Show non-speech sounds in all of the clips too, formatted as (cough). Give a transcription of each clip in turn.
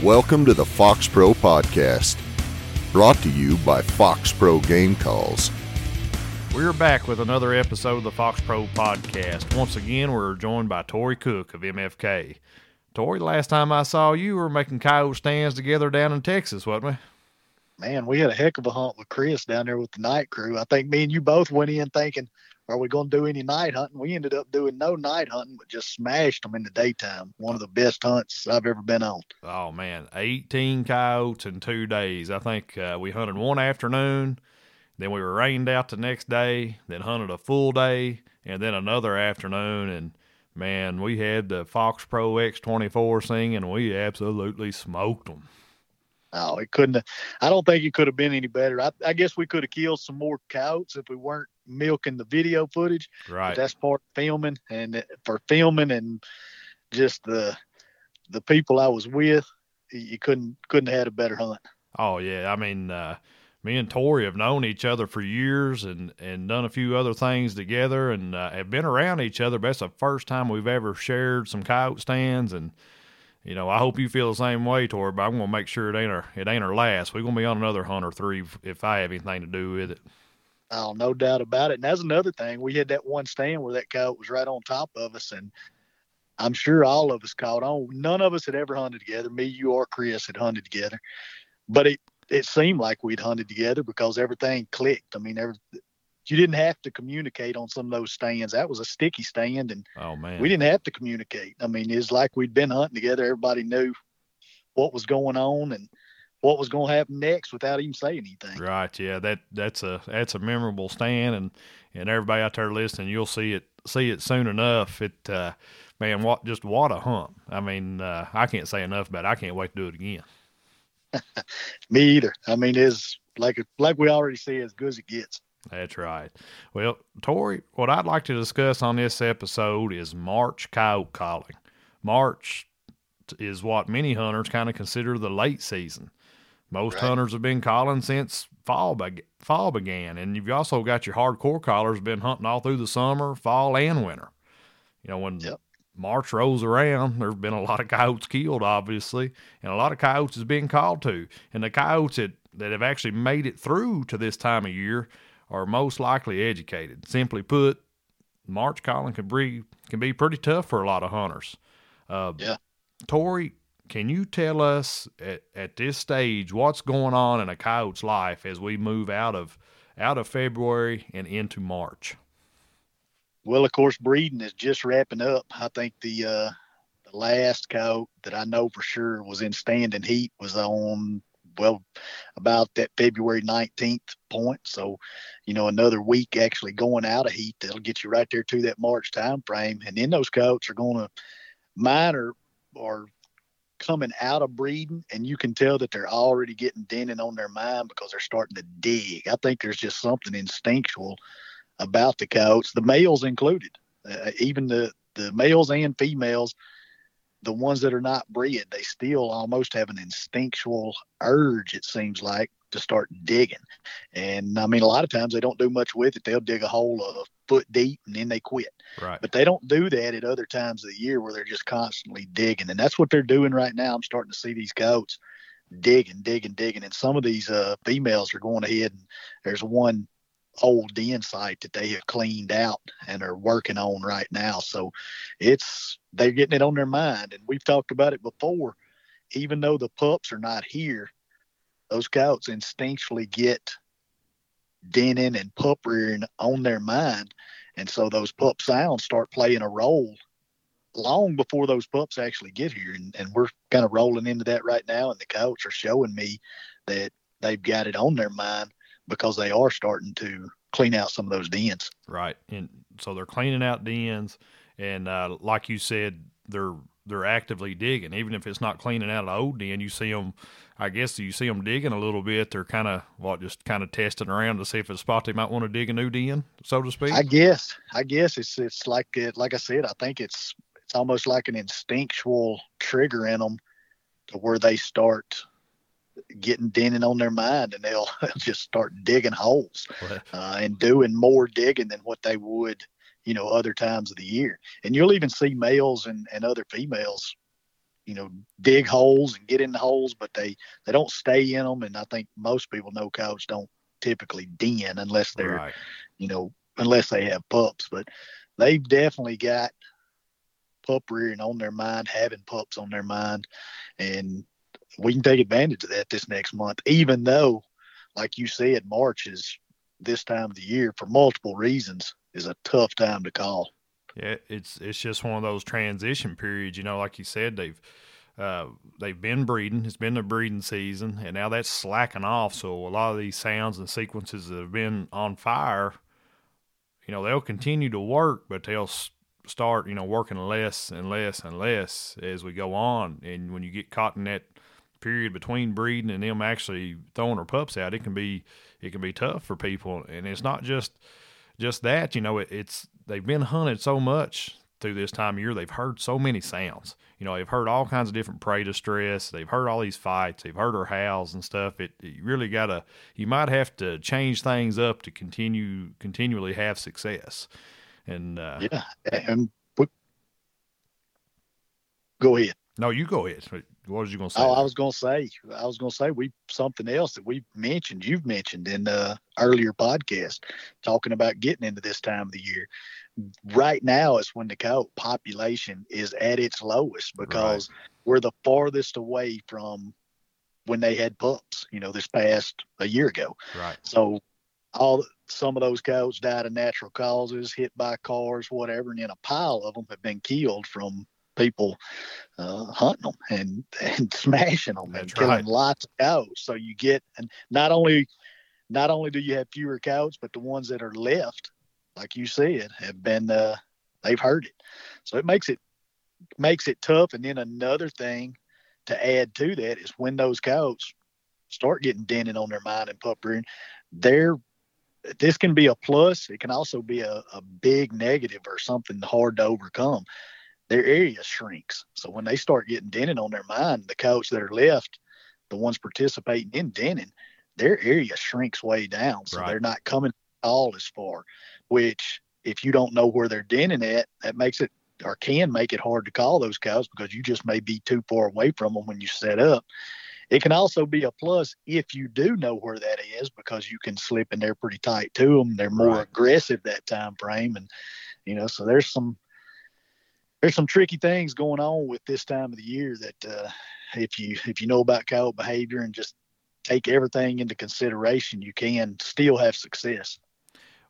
Welcome to the Fox Pro Podcast, brought to you by Fox Pro Game Calls. We're back with another episode of the Fox Pro Podcast. Once again, we're joined by Torry Cook of MFK. Torry, last time I saw you, we were making coyote stands together down in Texas, wasn't we? Man, we had a heck of a hunt with Chris down there with the night crew. I think me and you both went in thinking are we going to do any night hunting? We ended up doing no night hunting, but just smashed them in the daytime. One of the best hunts I've ever been on. Oh man, 18 coyotes in two days. I think uh, we hunted one afternoon, then we were rained out the next day, then hunted a full day, and then another afternoon. And man, we had the Fox Pro X24 singing. We absolutely smoked them. Oh, it couldn't. Have, I don't think it could have been any better. I, I guess we could have killed some more coyotes if we weren't milking the video footage. Right. that's part of filming, and for filming and just the the people I was with, you couldn't couldn't have had a better hunt. Oh yeah, I mean, uh, me and Torry have known each other for years and and done a few other things together, and uh, have been around each other. But that's the first time we've ever shared some coyote stands and you know, I hope you feel the same way, Torry. But I'm gonna make sure it ain't our it ain't our last. We're gonna be on another hunt or three if I have anything to do with it. Oh, no doubt about it. And that's another thing. We had that one stand where that coyote was right on top of us, and I'm sure all of us caught on. None of us had ever hunted together. Me, you, or Chris had hunted together, but it it seemed like we'd hunted together because everything clicked. I mean, every, you didn't have to communicate on some of those stands. That was a sticky stand, and oh man, we didn't have to communicate. I mean, it's like we'd been hunting together. Everybody knew what was going on and what was going to happen next without even saying anything. Right? Yeah, that that's a that's a memorable stand, and and everybody out there listening, you'll see it see it soon enough. It uh, man, what just what a hunt! I mean, uh, I can't say enough about. it. I can't wait to do it again. (laughs) Me either. I mean, it's like like we already see, as good as it gets. That's right. Well, Torry, what I'd like to discuss on this episode is March coyote calling. March is what many hunters kind of consider the late season. Most right. hunters have been calling since fall be- fall began, and you've also got your hardcore callers been hunting all through the summer, fall, and winter. You know when yep. March rolls around, there's been a lot of coyotes killed, obviously, and a lot of coyotes is being called to. And the coyotes that, that have actually made it through to this time of year are most likely educated. Simply put, March calling can be can be pretty tough for a lot of hunters. Uh, yeah. Torry, can you tell us at, at this stage what's going on in a coyote's life as we move out of out of February and into March? Well, of course, breeding is just wrapping up. I think the uh, the last coyote that I know for sure was in standing heat was on well about that February 19th point. So, you know, another week actually going out of heat, that'll get you right there to that March time frame. And then those coats are going to mine are, are coming out of breeding and you can tell that they're already getting dented on their mind because they're starting to dig. I think there's just something instinctual about the coats, the males included, uh, even the, the males and females the ones that are not bred, they still almost have an instinctual urge, it seems like, to start digging. And I mean, a lot of times they don't do much with it. They'll dig a hole a foot deep and then they quit. Right. But they don't do that at other times of the year where they're just constantly digging. And that's what they're doing right now. I'm starting to see these goats digging, digging, digging. And some of these uh, females are going ahead and there's one old den site that they have cleaned out and are working on right now. So it's they're getting it on their mind. And we've talked about it before. Even though the pups are not here, those coyotes instinctually get denning and pup rearing on their mind. And so those pup sounds start playing a role long before those pups actually get here. And, and we're kind of rolling into that right now. And the coyotes are showing me that they've got it on their mind because they are starting to clean out some of those dens. Right, and so they're cleaning out dens, and uh, like you said, they're they're actively digging. Even if it's not cleaning out an old den, you see them. I guess you see them digging a little bit. They're kind of what, just kind of testing around to see if it's a spot they might want to dig a new den, so to speak. I guess. I guess it's it's like it, like I said. I think it's it's almost like an instinctual trigger in them to where they start getting dented on their mind and they'll (laughs) just start digging holes uh, and doing more digging than what they would you know other times of the year and you'll even see males and, and other females you know, dig holes and get in the holes, but they they don't stay in them. And I think most people know coyotes don't typically den unless they're, right. you know, unless they have pups. But they've definitely got pup rearing on their mind, having pups on their mind, and we can take advantage of that this next month. Even though, like you said, March is this time of the year for multiple reasons is a tough time to call. Yeah, it's it's just one of those transition periods. You know, like you said, they've uh, they've been breeding. It's been the breeding season, and now that's slacking off. So a lot of these sounds and sequences that have been on fire, you know, they'll continue to work, but they'll start, you know, working less and less and less as we go on. And when you get caught in that period between breeding and them actually throwing their pups out, it can be it can be tough for people. And it's not just just that, you know, it, it's they've been hunted so much through this time of year. They've heard so many sounds. You know, they've heard all kinds of different prey distress. They've heard all these fights. They've heard her howls and stuff. It, you really got to. You might have to change things up to continue continually have success. And uh, yeah, and go ahead. No, you go ahead. What was you going to say? Oh, I was going to say, I was going to say we something else that we mentioned. You've mentioned in the earlier podcast, talking about getting into this time of the year. Right now is when the coyote population is at its lowest because right. we're the farthest away from when they had pups. You know, this past a year ago. Right. So all some of those coyotes died of natural causes, hit by cars, whatever, and then a pile of them have been killed from people uh, hunting them and, and (laughs) smashing them That's and killing right. lots of cows. So you get, and not only, not only do you have fewer cows, but the ones that are left, like you said, have been, uh, they've heard it. So it makes it, makes it tough. And then another thing to add to that is when those cows start getting dented on their mind and pup rearing, they're this can be a plus. It can also be a, a big negative or something hard to overcome their area shrinks. So when they start getting denning on their mind, the coats that are left, the ones participating in denning, their area shrinks way down. So right. they're not coming all as far, which if you don't know where they're denning at, that makes it or can make it hard to call those cows because you just may be too far away from them when you set up. It can also be a plus if you do know where that is because you can slip in there pretty tight to them. They're more right. aggressive that time frame, and you know, so there's some there's some tricky things going on with this time of the year that uh, if you if you know about coyote behavior and just take everything into consideration, you can still have success.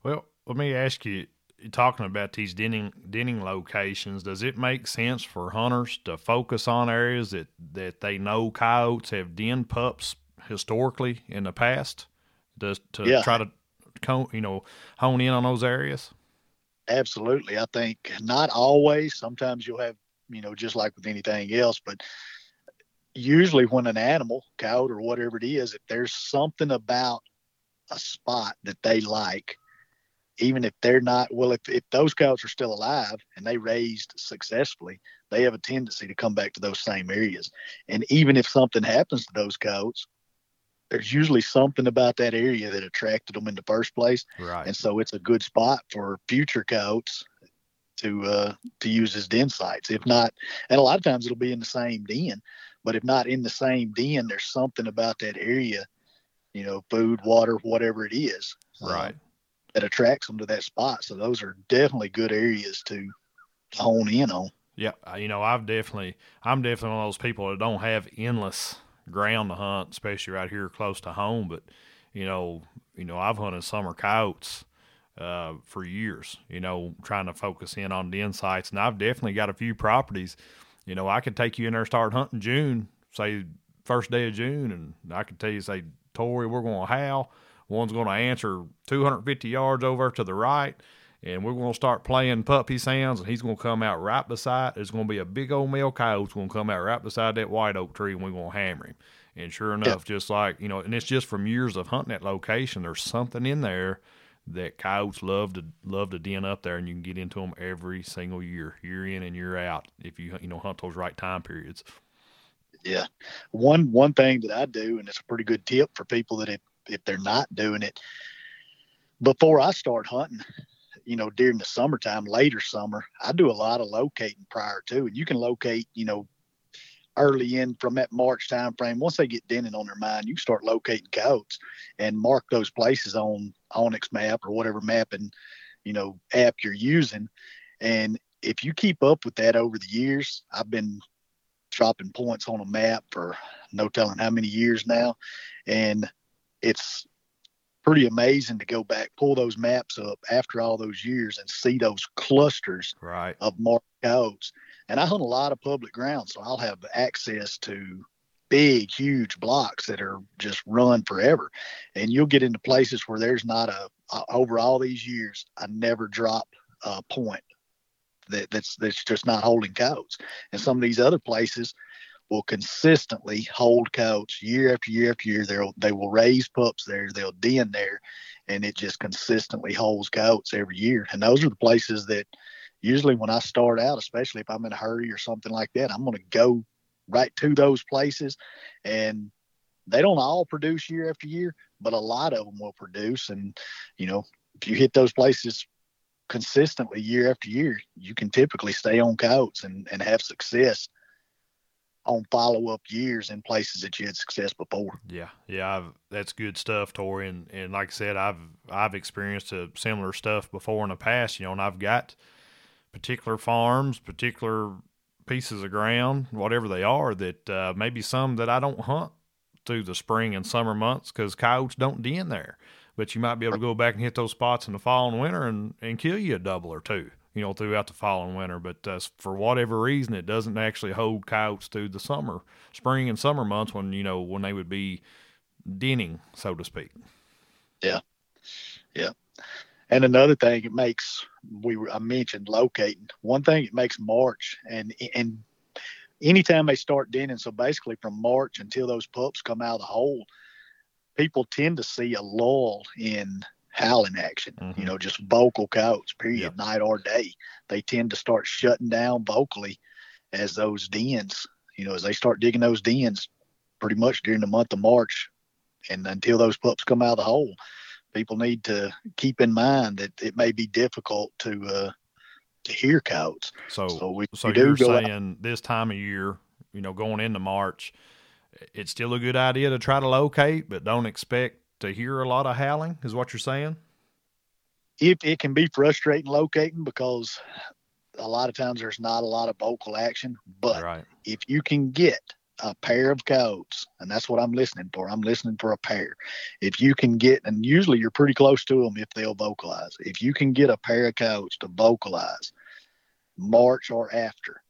Well, let me ask you, talking about these denning denning locations, does it make sense for hunters to focus on areas that that they know coyotes have den pups historically in the past, to to yeah. try to you know hone in on those areas? Absolutely. I think not always. Sometimes you'll have, you know, just like with anything else, but usually when an animal, cow or whatever it is, if there's something about a spot that they like, even if they're not, well, if, if those cows are still alive and they raised successfully, they have a tendency to come back to those same areas. And even if something happens to those cows, there's usually something about that area that attracted them in the first place. Right. And so it's a good spot for future coyotes to uh, to use as den sites. If not, and a lot of times it'll be in the same den, but if not in the same den, there's something about that area, you know, food, water, whatever it is, uh, right, that attracts them to that spot. So those are definitely good areas to hone in on. Yeah, you know, I've definitely, I'm definitely one of those people that don't have endless ground to hunt, especially right here close to home. But you know, you know, I've hunted summer coyotes uh, for years. You know, trying to focus in on den sites, and I've definitely got a few properties. You know, I could take you in there, and start hunting June, say first day of June, and I could tell you, say, Torry, we're going to howl. One's going to answer 250 yards over to the right and we're going to start playing puppy sounds, and he's going to come out right beside. There's going to be a big old male coyote going to come out right beside that white oak tree, and we're going to hammer him. And sure enough, yeah. just like you know, and it's just from years of hunting that location. There's something in there that coyotes love to love to den up there, and you can get into them every single year, year in and year out, if you you know hunt those right time periods. Yeah, one one thing that I do, and it's a pretty good tip for people that if if they're not doing it before I start hunting, you know, during the summertime, later summer, I do a lot of locating prior to, and you can locate, you know, early in from that March time frame, once they get denning on their mind, you start locating coyotes and mark those places on onX map or whatever mapping, you know, app you're using. And if you keep up with that over the years, I've been dropping points on a map for no telling how many years now. And it's pretty amazing to go back, pull those maps up after all those years and see those clusters right. of marked coyotes. And I hunt a lot of public ground, so I'll have access to big, huge blocks that are just run forever. And you'll get into places where there's not a, a over all these years, I never drop a point that, that's that's just not holding coyotes. And some of these other places will consistently hold coyotes year after year after year. They'll they will raise pups there, they'll den there, and it just consistently holds coyotes every year. And those are the places that usually when I start out, especially if I'm in a hurry or something like that, I'm going to go right to those places. And they don't all produce year after year, but a lot of them will produce. And, you know, if you hit those places consistently year after year, you can typically stay on coyotes and, and have success on follow up years in places that you had success before. Yeah, yeah, I've, that's good stuff, Torry. And, and like I said, I've I've experienced a similar stuff before in the past, you know, and I've got particular farms, particular pieces of ground, whatever they are, that uh, maybe some that I don't hunt through the spring and summer months because coyotes don't den there. But you might be able to go back and hit those spots in the fall and winter and, and kill you a double or two, you know, throughout the fall and winter. But uh, for whatever reason, it doesn't actually hold coyotes through the summer, spring and summer months when, you know, when they would be denning, so to speak. Yeah. Yeah. And another thing it makes we I mentioned locating. One thing it makes March and and anytime they start denning, so basically from March until those pups come out of the hole, people tend to see a lull in howling action. Mm-hmm. You know, just vocal coyotes, period, yep. night or day. They tend to start shutting down vocally as those dens. You know, as they start digging those dens, pretty much during the month of March, and until those pups come out of the hole people need to keep in mind that it may be difficult to uh, to hear coyotes. So, so, we, so we you're saying out. this time of year, you know, going into March, it's still a good idea to try to locate, but don't expect to hear a lot of howling. Is what you're saying? If it can be frustrating locating because a lot of times there's not a lot of vocal action, but right. if you can get a pair of coyotes, and that's what I'm listening for. I'm listening for a pair. If you can get, and usually you're pretty close to them if they'll vocalize. If you can get a pair of coyotes to vocalize March or after,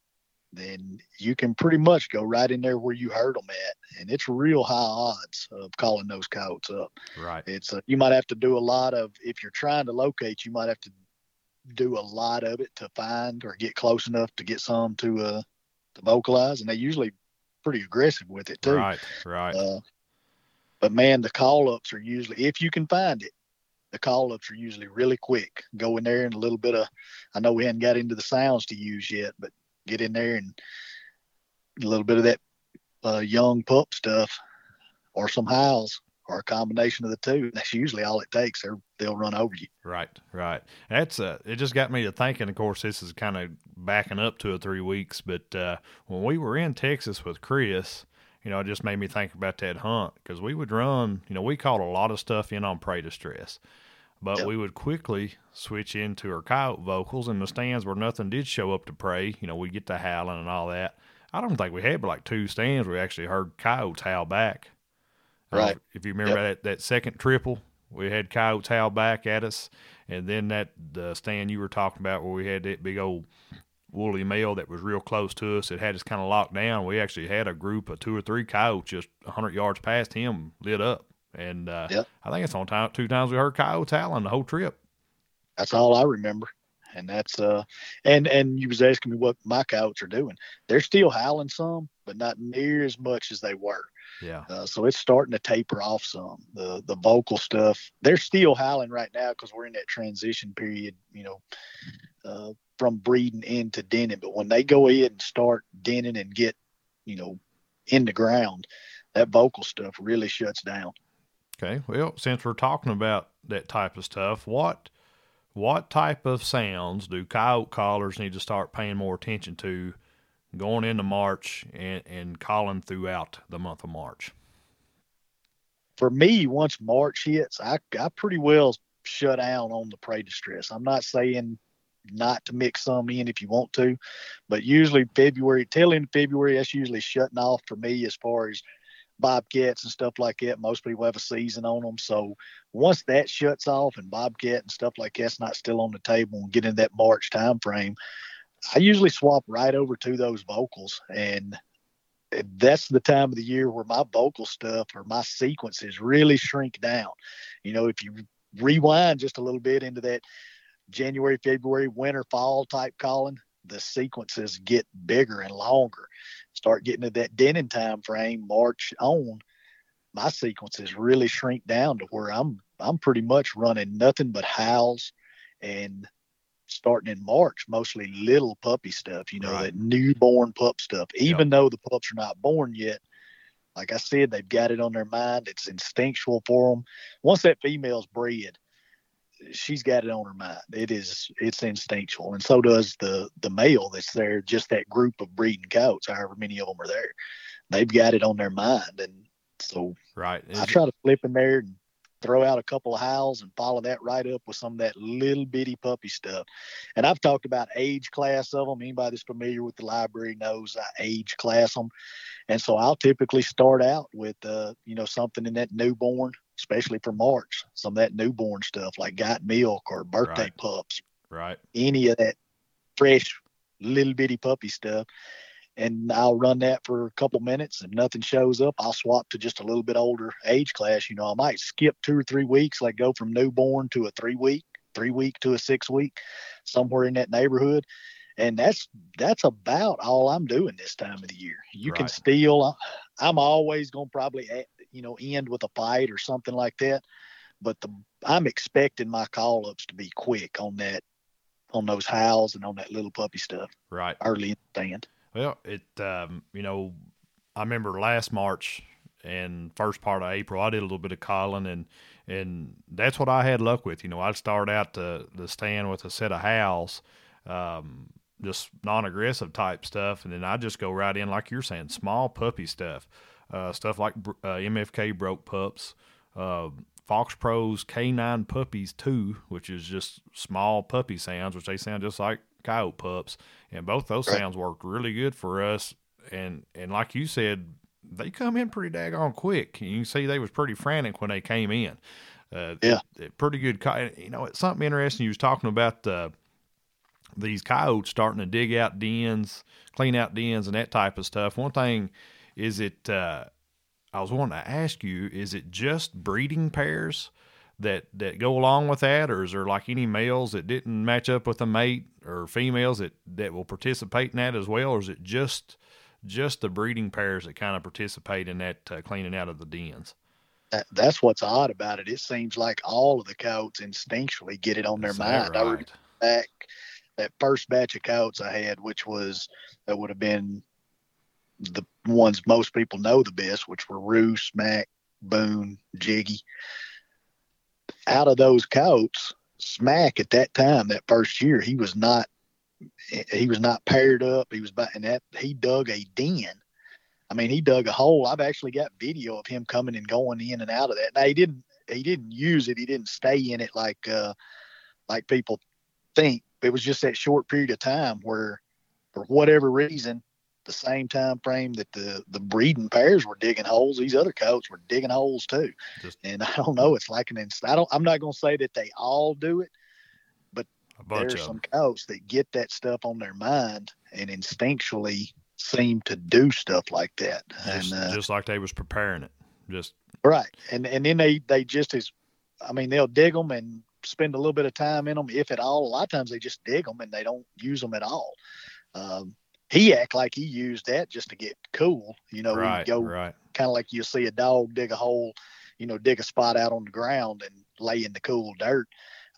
then you can pretty much go right in there where you heard them at, and it's real high odds of calling those coyotes up. Right. It's a, you might have to do a lot of if you're trying to locate, you might have to do a lot of it to find or get close enough to get some to uh to vocalize, and they usually pretty aggressive with it too. Right, right. Uh, but man, the call ups are usually, if you can find it, the call ups are usually really quick. Go in there and a little bit of, I know we hadn't got into the sounds to use yet, but get in there and a little bit of that uh, young pup stuff or some howls or a combination of the two. That's usually all it takes. They're, they'll run over you. Right, right. That's uh, it. Just got me to thinking. Of course, this is kind of backing up two or three weeks, but uh, when we were in Texas with Chris, you know, it just made me think about that hunt because we would run. You know, we caught a lot of stuff in on prey distress. But yep. we would quickly switch into our coyote vocals in the stands where nothing did show up to prey. You know, we'd get the howling and all that. I don't think we had but like two stands we actually heard coyotes howl back. Right. Uh, if you remember yep. that, that second triple, we had coyotes howl back at us. And then that the stand you were talking about where we had that big old woolly male that was real close to us. It had us kind of locked down. We actually had a group of two or three coyotes just 100 yards past him lit up. And uh, yep. I think it's on time two times we heard coyotes howling the whole trip. That's all I remember. And that's uh and and you was asking me what my coyotes are doing. They're still howling some, but not near as much as they were. Yeah. Uh, so it's starting to taper off some. The the vocal stuff, they're still howling right now because we're in that transition period. You know, uh, from breeding into denning. But when they go in and start denning and get, you know, in the ground, that vocal stuff really shuts down. Okay. Well, since we're talking about that type of stuff, what what type of sounds do coyote callers need to start paying more attention to going into March and, and calling throughout the month of March? For me, once March hits, I, I pretty well shut down on the prey distress. I'm not saying not to mix some in if you want to, but usually February, tail end of February, that's usually shutting off for me as far as bobcats and stuff like that. Most people have a season on them. So once that shuts off and bobcat and stuff like that's not still on the table and get in that March time frame, I usually swap right over to those vocals and that's the time of the year where my vocal stuff or my sequences really shrink down. You know, if you rewind just a little bit into that January, February, winter, fall type calling, the sequences get bigger and longer. Start getting to that denning time frame, March on, my sequences really shrink down to where I'm I'm pretty much running nothing but howls and starting in March, mostly little puppy stuff, you know, right. that newborn pup stuff. Even yep. though the pups are not born yet, like I said, they've got it on their mind. It's instinctual for them. Once that female's bred, she's got it on her mind. It is it's instinctual, and so does the the male that's there. Just that group of breeding coats, however many of them are there, they've got it on their mind, and so right. Is I try to flip in there and throw out a couple of howls and follow that right up with some of that little bitty puppy stuff. And I've talked about age class of them. Anybody that's familiar with the library knows I age class them. And so I'll typically start out with, uh, you know, something in that newborn especially for March, some of that newborn stuff like got milk or birthday right. pups. Right. Any of that fresh little bitty puppy stuff. And I'll run that for a couple minutes and nothing shows up. I'll swap to just a little bit older age class. You know, I might skip two or three weeks, like go from newborn to a three week, three week to a six week, somewhere in that neighborhood and that's that's about all I'm doing this time of the year. You right. can still, I'm always gonna probably you know end with a fight or something like that, but the I'm expecting my call ups to be quick on that, on those howls and on that little puppy stuff. Right, early in the stand. Well, it um, you know, I remember last March and first part of April, I did a little bit of calling and and that's what I had luck with. You know, I'd start out the the stand with a set of howls. Um, just non-aggressive type stuff, and then I just go right in like you're saying, small puppy stuff, uh, stuff like uh, MFK broke pups, uh, Fox Pros K9 puppies too, which is just small puppy sounds, which they sound just like coyote pups, and both those right. sounds worked really good for us. And and like you said, they come in pretty daggone quick. You can see they was pretty frantic when they came in. Uh, yeah, pretty good. You know, it's something interesting. You was talking about uh, these coyotes starting to dig out dens, clean out dens, and that type of stuff. One thing is it. Uh, I was wanting to ask you: Is it just breeding pairs that that go along with that, or is there like any males that didn't match up with a mate, or females that that will participate in that as well, or is it just just the breeding pairs that kind of participate in that uh, cleaning out of the dens? That, that's what's odd about it. It seems like all of the coyotes instinctually get it on their mind. Right? I remember back that first batch of coyotes I had, which was that would have been the ones most people know the best, which were Roo, Smack, Boone, Jiggy. Out of those coats, Smack at that time, that first year, he was not he was not paired up. He was about and that he dug a den. I mean, he dug a hole. I've actually got video of him coming and going in and out of that. Now he didn't he didn't use it. He didn't stay in it like uh like people think it was just that short period of time where, for whatever reason, the same time frame that the the breeding pairs were digging holes, these other coats were digging holes too. Just, and I don't know, it's like an inst- I don't I'm not going to say that they all do it, but there's some coats that get that stuff on their mind and instinctually seem to do stuff like that. Just, and uh, just like they was preparing it, just right. And and then they they just as I mean they'll dig them and spend a little bit of time in them, if at all. A lot of times they just dig them and they don't use them at all. Um, he act like he used that just to get cool. You know, right, go right. kind of like you see a dog dig a hole, you know, dig a spot out on the ground and lay in the cool dirt.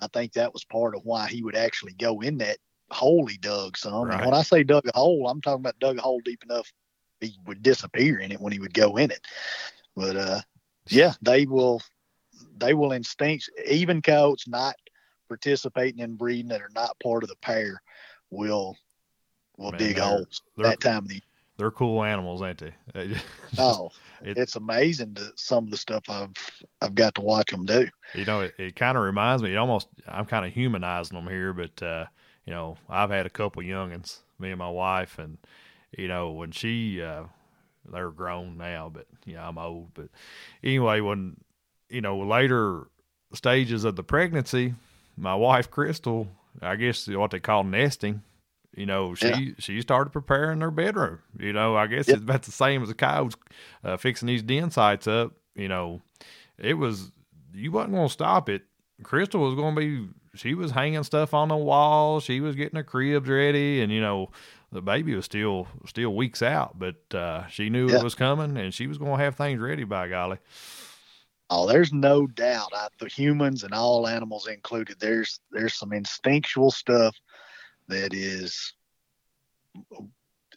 I think that was part of why he would actually go in that hole he dug some. Right. When I say dug a hole, I'm talking about dug a hole deep enough he would disappear in it when he would go in it. But uh, yeah, they will they will instinct even coyotes not participating in breeding that are not part of the pair will will Man, dig holes they're- that time of the year. They're cool animals, ain't they? (laughs) They just- (laughs) Oh, it- it's amazing to, some of the stuff I've I've got to watch them do. you know, it, it kind of reminds me. It almost I'm kind of humanizing them here, but uh, you know, I've had a couple youngins, me and my wife, and you know, when she uh, they're grown now, but yeah, I'm old. But anyway, when you know later stages of the pregnancy, my wife Crystal, I guess what they call nesting. You know, she Yeah. she started preparing her bedroom. You know, I guess Yep. it's about the same as the coyotes uh, fixing these den sites up. You know, it was you wasn't gonna stop it. Crystal was gonna be she was hanging stuff on the wall, she was getting her cribs ready, and you know, the baby was still still weeks out, but uh, she knew Yeah. it was coming and she was gonna have things ready by golly. Oh, there's no doubt. I, the humans and all animals included. There's there's some instinctual stuff that is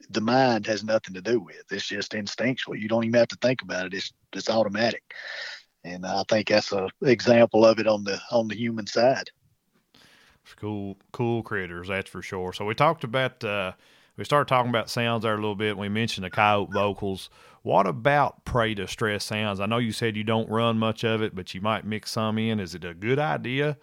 the mind has nothing to do with. It's just instinctual. You don't even have to think about it. It's it's automatic. And I think that's a example of it on the on the human side. Cool cool critters, that's for sure. So we talked about uh we started talking about sounds there a little bit. We mentioned the coyote vocals. What about prey distress sounds? I know you said you don't run much of it, but you might mix some in. Is it a good idea,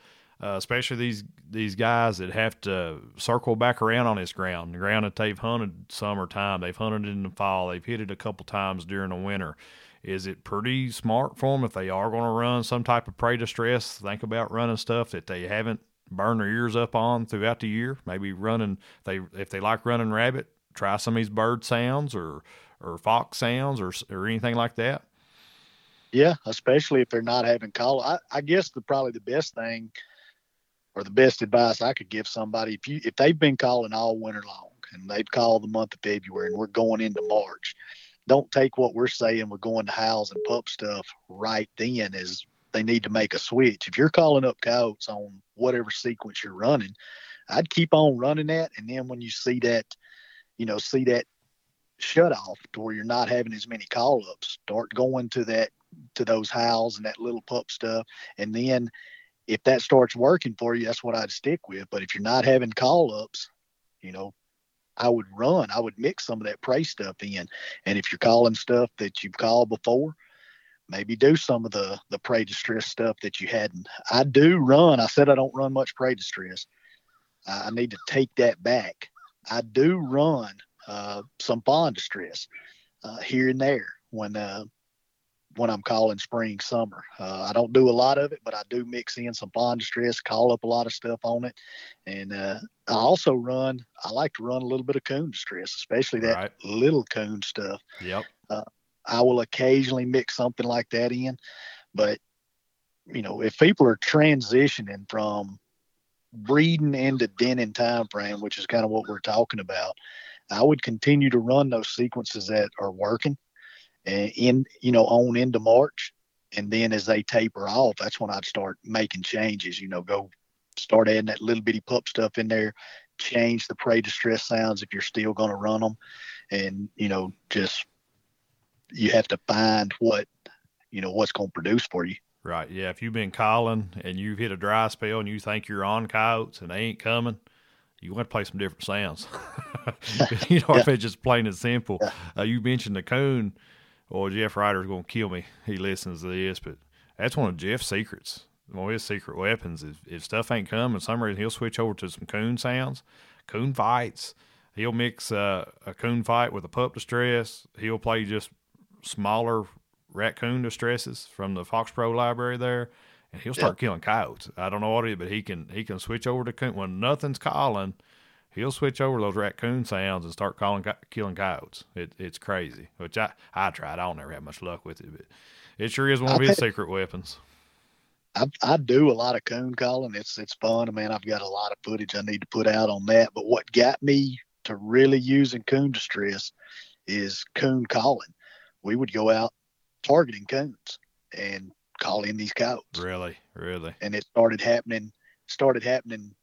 uh, especially these these guys that have to circle back around on this ground, the ground that they've hunted summertime, they've hunted in the fall, they've hit it a couple times during the winter. Is it pretty smart for them if they are going to run some type of prey distress? Think about running stuff that they haven't burned their ears up on throughout the year. Maybe running they if they like running rabbit, try some of these bird sounds or or fox sounds or or anything like that. Yeah, especially if they're not having call. I, I guess the probably the best thing or the best advice I could give somebody if you if they've been calling all winter long and they've called the month of February and we're going into March, don't take what we're saying we're going to house and pup stuff right then as they need to make a switch. If you're calling up coyotes on whatever sequence you're running, I'd keep on running that and then when you see that, you know, see that shut off to where you're not having as many call ups, start going to that to those howls and that little pup stuff. And then if that starts working for you, that's what I'd stick with. But if you're not having call ups, you know, I would run. I would mix some of that prey stuff in. And if you're calling stuff that you've called before, maybe do some of the the prey distress stuff that you hadn't. I do run. I said I don't run much prey distress. I need to take that back. I do run uh, some fawn distress uh, here and there when uh, when I'm calling spring summer. Uh, I don't do a lot of it, but I do mix in some fawn distress, call up a lot of stuff on it, and uh, I also run. I like to run a little bit of coon distress, especially that Right. little coon stuff. Yep. I will occasionally mix something like that in, but you know, if people are transitioning from breeding into denning time frame, which is kind of what we're talking about, I would continue to run those sequences that are working in you know on into March, and then as they taper off, that's when I'd start making changes. You know, go start adding that little bitty pup stuff in there, change the prey distress sounds if you're still going to run them, and you know just you have to find what you know what's going to produce for you. Right. Yeah. If you've been calling and you've hit a dry spell and you think you're on coyotes and they ain't coming, you want to play some different sounds. (laughs) you know, if it's just plain and simple. Yeah. Uh, you mentioned the coon. Or Jeff Ryder's going to kill me. He listens to this, but that's one of Jeff's secrets. One of his secret weapons is if stuff ain't coming, some reason he'll switch over to some coon sounds, coon fights. He'll mix uh, a coon fight with a pup distress. He'll play just smaller raccoon distresses from the Fox Pro library there, and he'll start killing coyotes. I don't know what it is, but he can he can switch over to coon when nothing's calling. He'll switch over those raccoon sounds and start calling killing coyotes. It, it's crazy. Which I I tried. I don't ever have much luck with it, but it sure is one of his secret weapons. I, I do a lot of coon calling. It's it's fun. I mean, I've got a lot of footage I need to put out on that. But what got me to really using coon distress is coon calling. We would go out targeting coons and call in these coyotes, Really, really. and it started happening. Started happening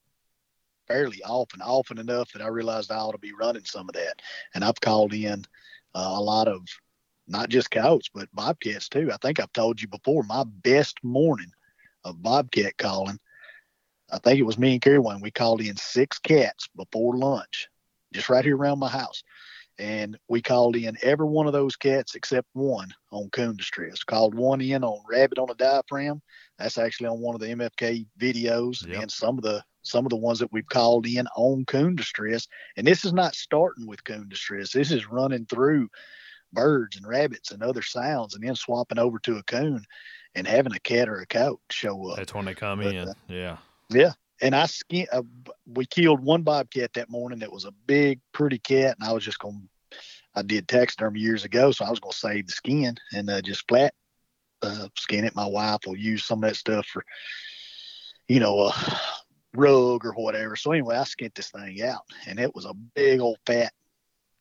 fairly often, often enough that I realized I ought to be running some of that. And I've called in uh, a lot of not just coyotes but bobcats too. I think I've told you before. My best morning of bobcat calling. I think it was me and Kerry one. We called in six cats before lunch, just right here around my house. And we called in every one of those cats except one on coon distress. Called one in on rabbit on a diaphragm. That's actually on one of the MFK videos, Yep. and some of the some of the ones that we've called in on coon distress. And this is not starting with coon distress. This is running through birds and rabbits and other sounds, and then swapping over to a coon and having a cat or a coat show up. That's when they come But, in. uh, Yeah. Yeah. And I skin, uh, we killed one bobcat that morning. That was a big, pretty cat, and I was just going. to I did taxidermy years ago, so I was going to save the skin and uh, just flat uh, skin it. My wife will use some of that stuff for, you know, a rug or whatever. So anyway, I skinned this thing out, and it was a big old fat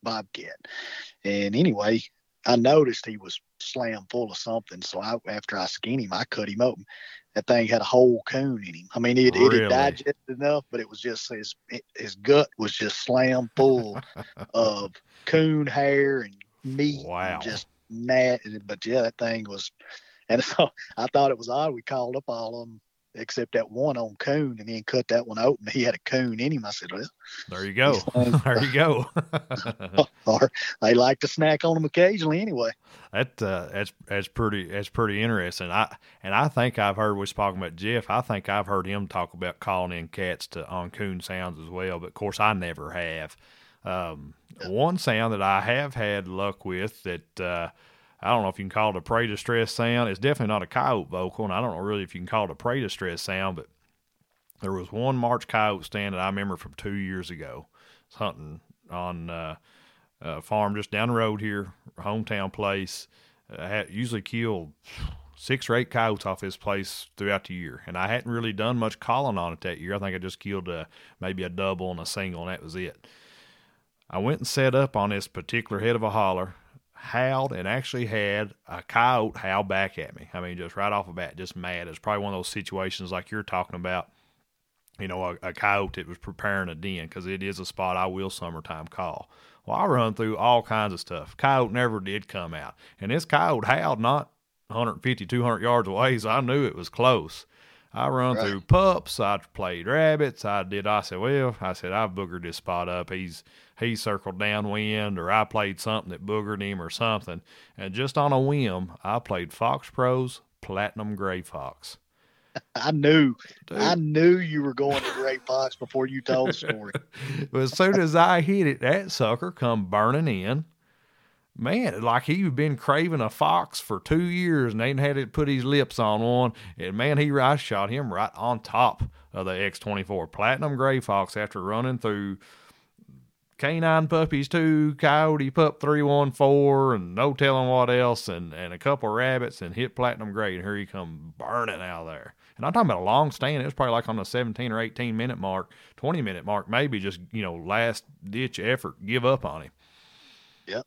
bobcat. And anyway, I noticed he was slam full of something. So I, after I skinned him, I cut him open. That thing had a whole coon in him. I mean, it, it Really? had digested enough, but it was just his his gut was just slam full (laughs) of coon hair and meat. Wow. And just mad. But yeah, that thing was. And (laughs) so I thought it was odd. We called up all of them except that one on coon, and then cut that one open. He had a coon in him. I said, well, There you go. (laughs) there you go. (laughs) or they like to snack on them occasionally anyway. That uh, that's that's pretty that's pretty interesting. I and I think I've heard we was talking about Jeff. I think I've heard him talk about calling in cats to on coon sounds as well. But of course, I never have. Um, one sound that I have had luck with that uh, I don't know if you can call it a prey distress sound. It's definitely not a coyote vocal, and I don't know really if you can call it a prey distress sound. But there was one March coyote stand that I remember from two years ago. Hunting on. Uh, uh, farm just down the road here, hometown place. I had usually killed six or eight coyotes off this place throughout the year, and I hadn't really done much calling on it that year. I think I just killed a, maybe a double and a single, and that was it. I went and set up on this particular head of a holler, howled, and actually had a coyote howl back at me. I mean, just right off the bat, just mad. It's probably one of those situations like you're talking about. You know, a, a coyote that was preparing a den because it is a spot I will summertime call. Well, I run through all kinds of stuff. Coyote never did come out. And this coyote howled not 150, 200 yards away, so I knew it was close. I run Right. through pups. I played rabbits. I did. I said, well, I said I've boogered this spot up. He's he circled downwind, or I played something that boogered him, or something. And just on a whim, I played Fox Pros Platinum Gray Fox. (laughs) I knew, Dude, I knew you were going to Gray Fox before you told the story. (laughs) But as soon as I hit it, that sucker come burning in. Man, like he'd been craving a fox for two years and ain't had it put his lips on one. And man, he I shot him right on top of the X24 Platinum Gray Fox after running through canine puppies two, coyote pup three one four, and no telling what else, and, and a couple rabbits, and hit platinum gray, and here he come burning out there. And I'm talking about a long stand. It was probably like on the 17 or 18 minute mark, 20 minute mark, maybe just you know last ditch effort, give up on him. Yep.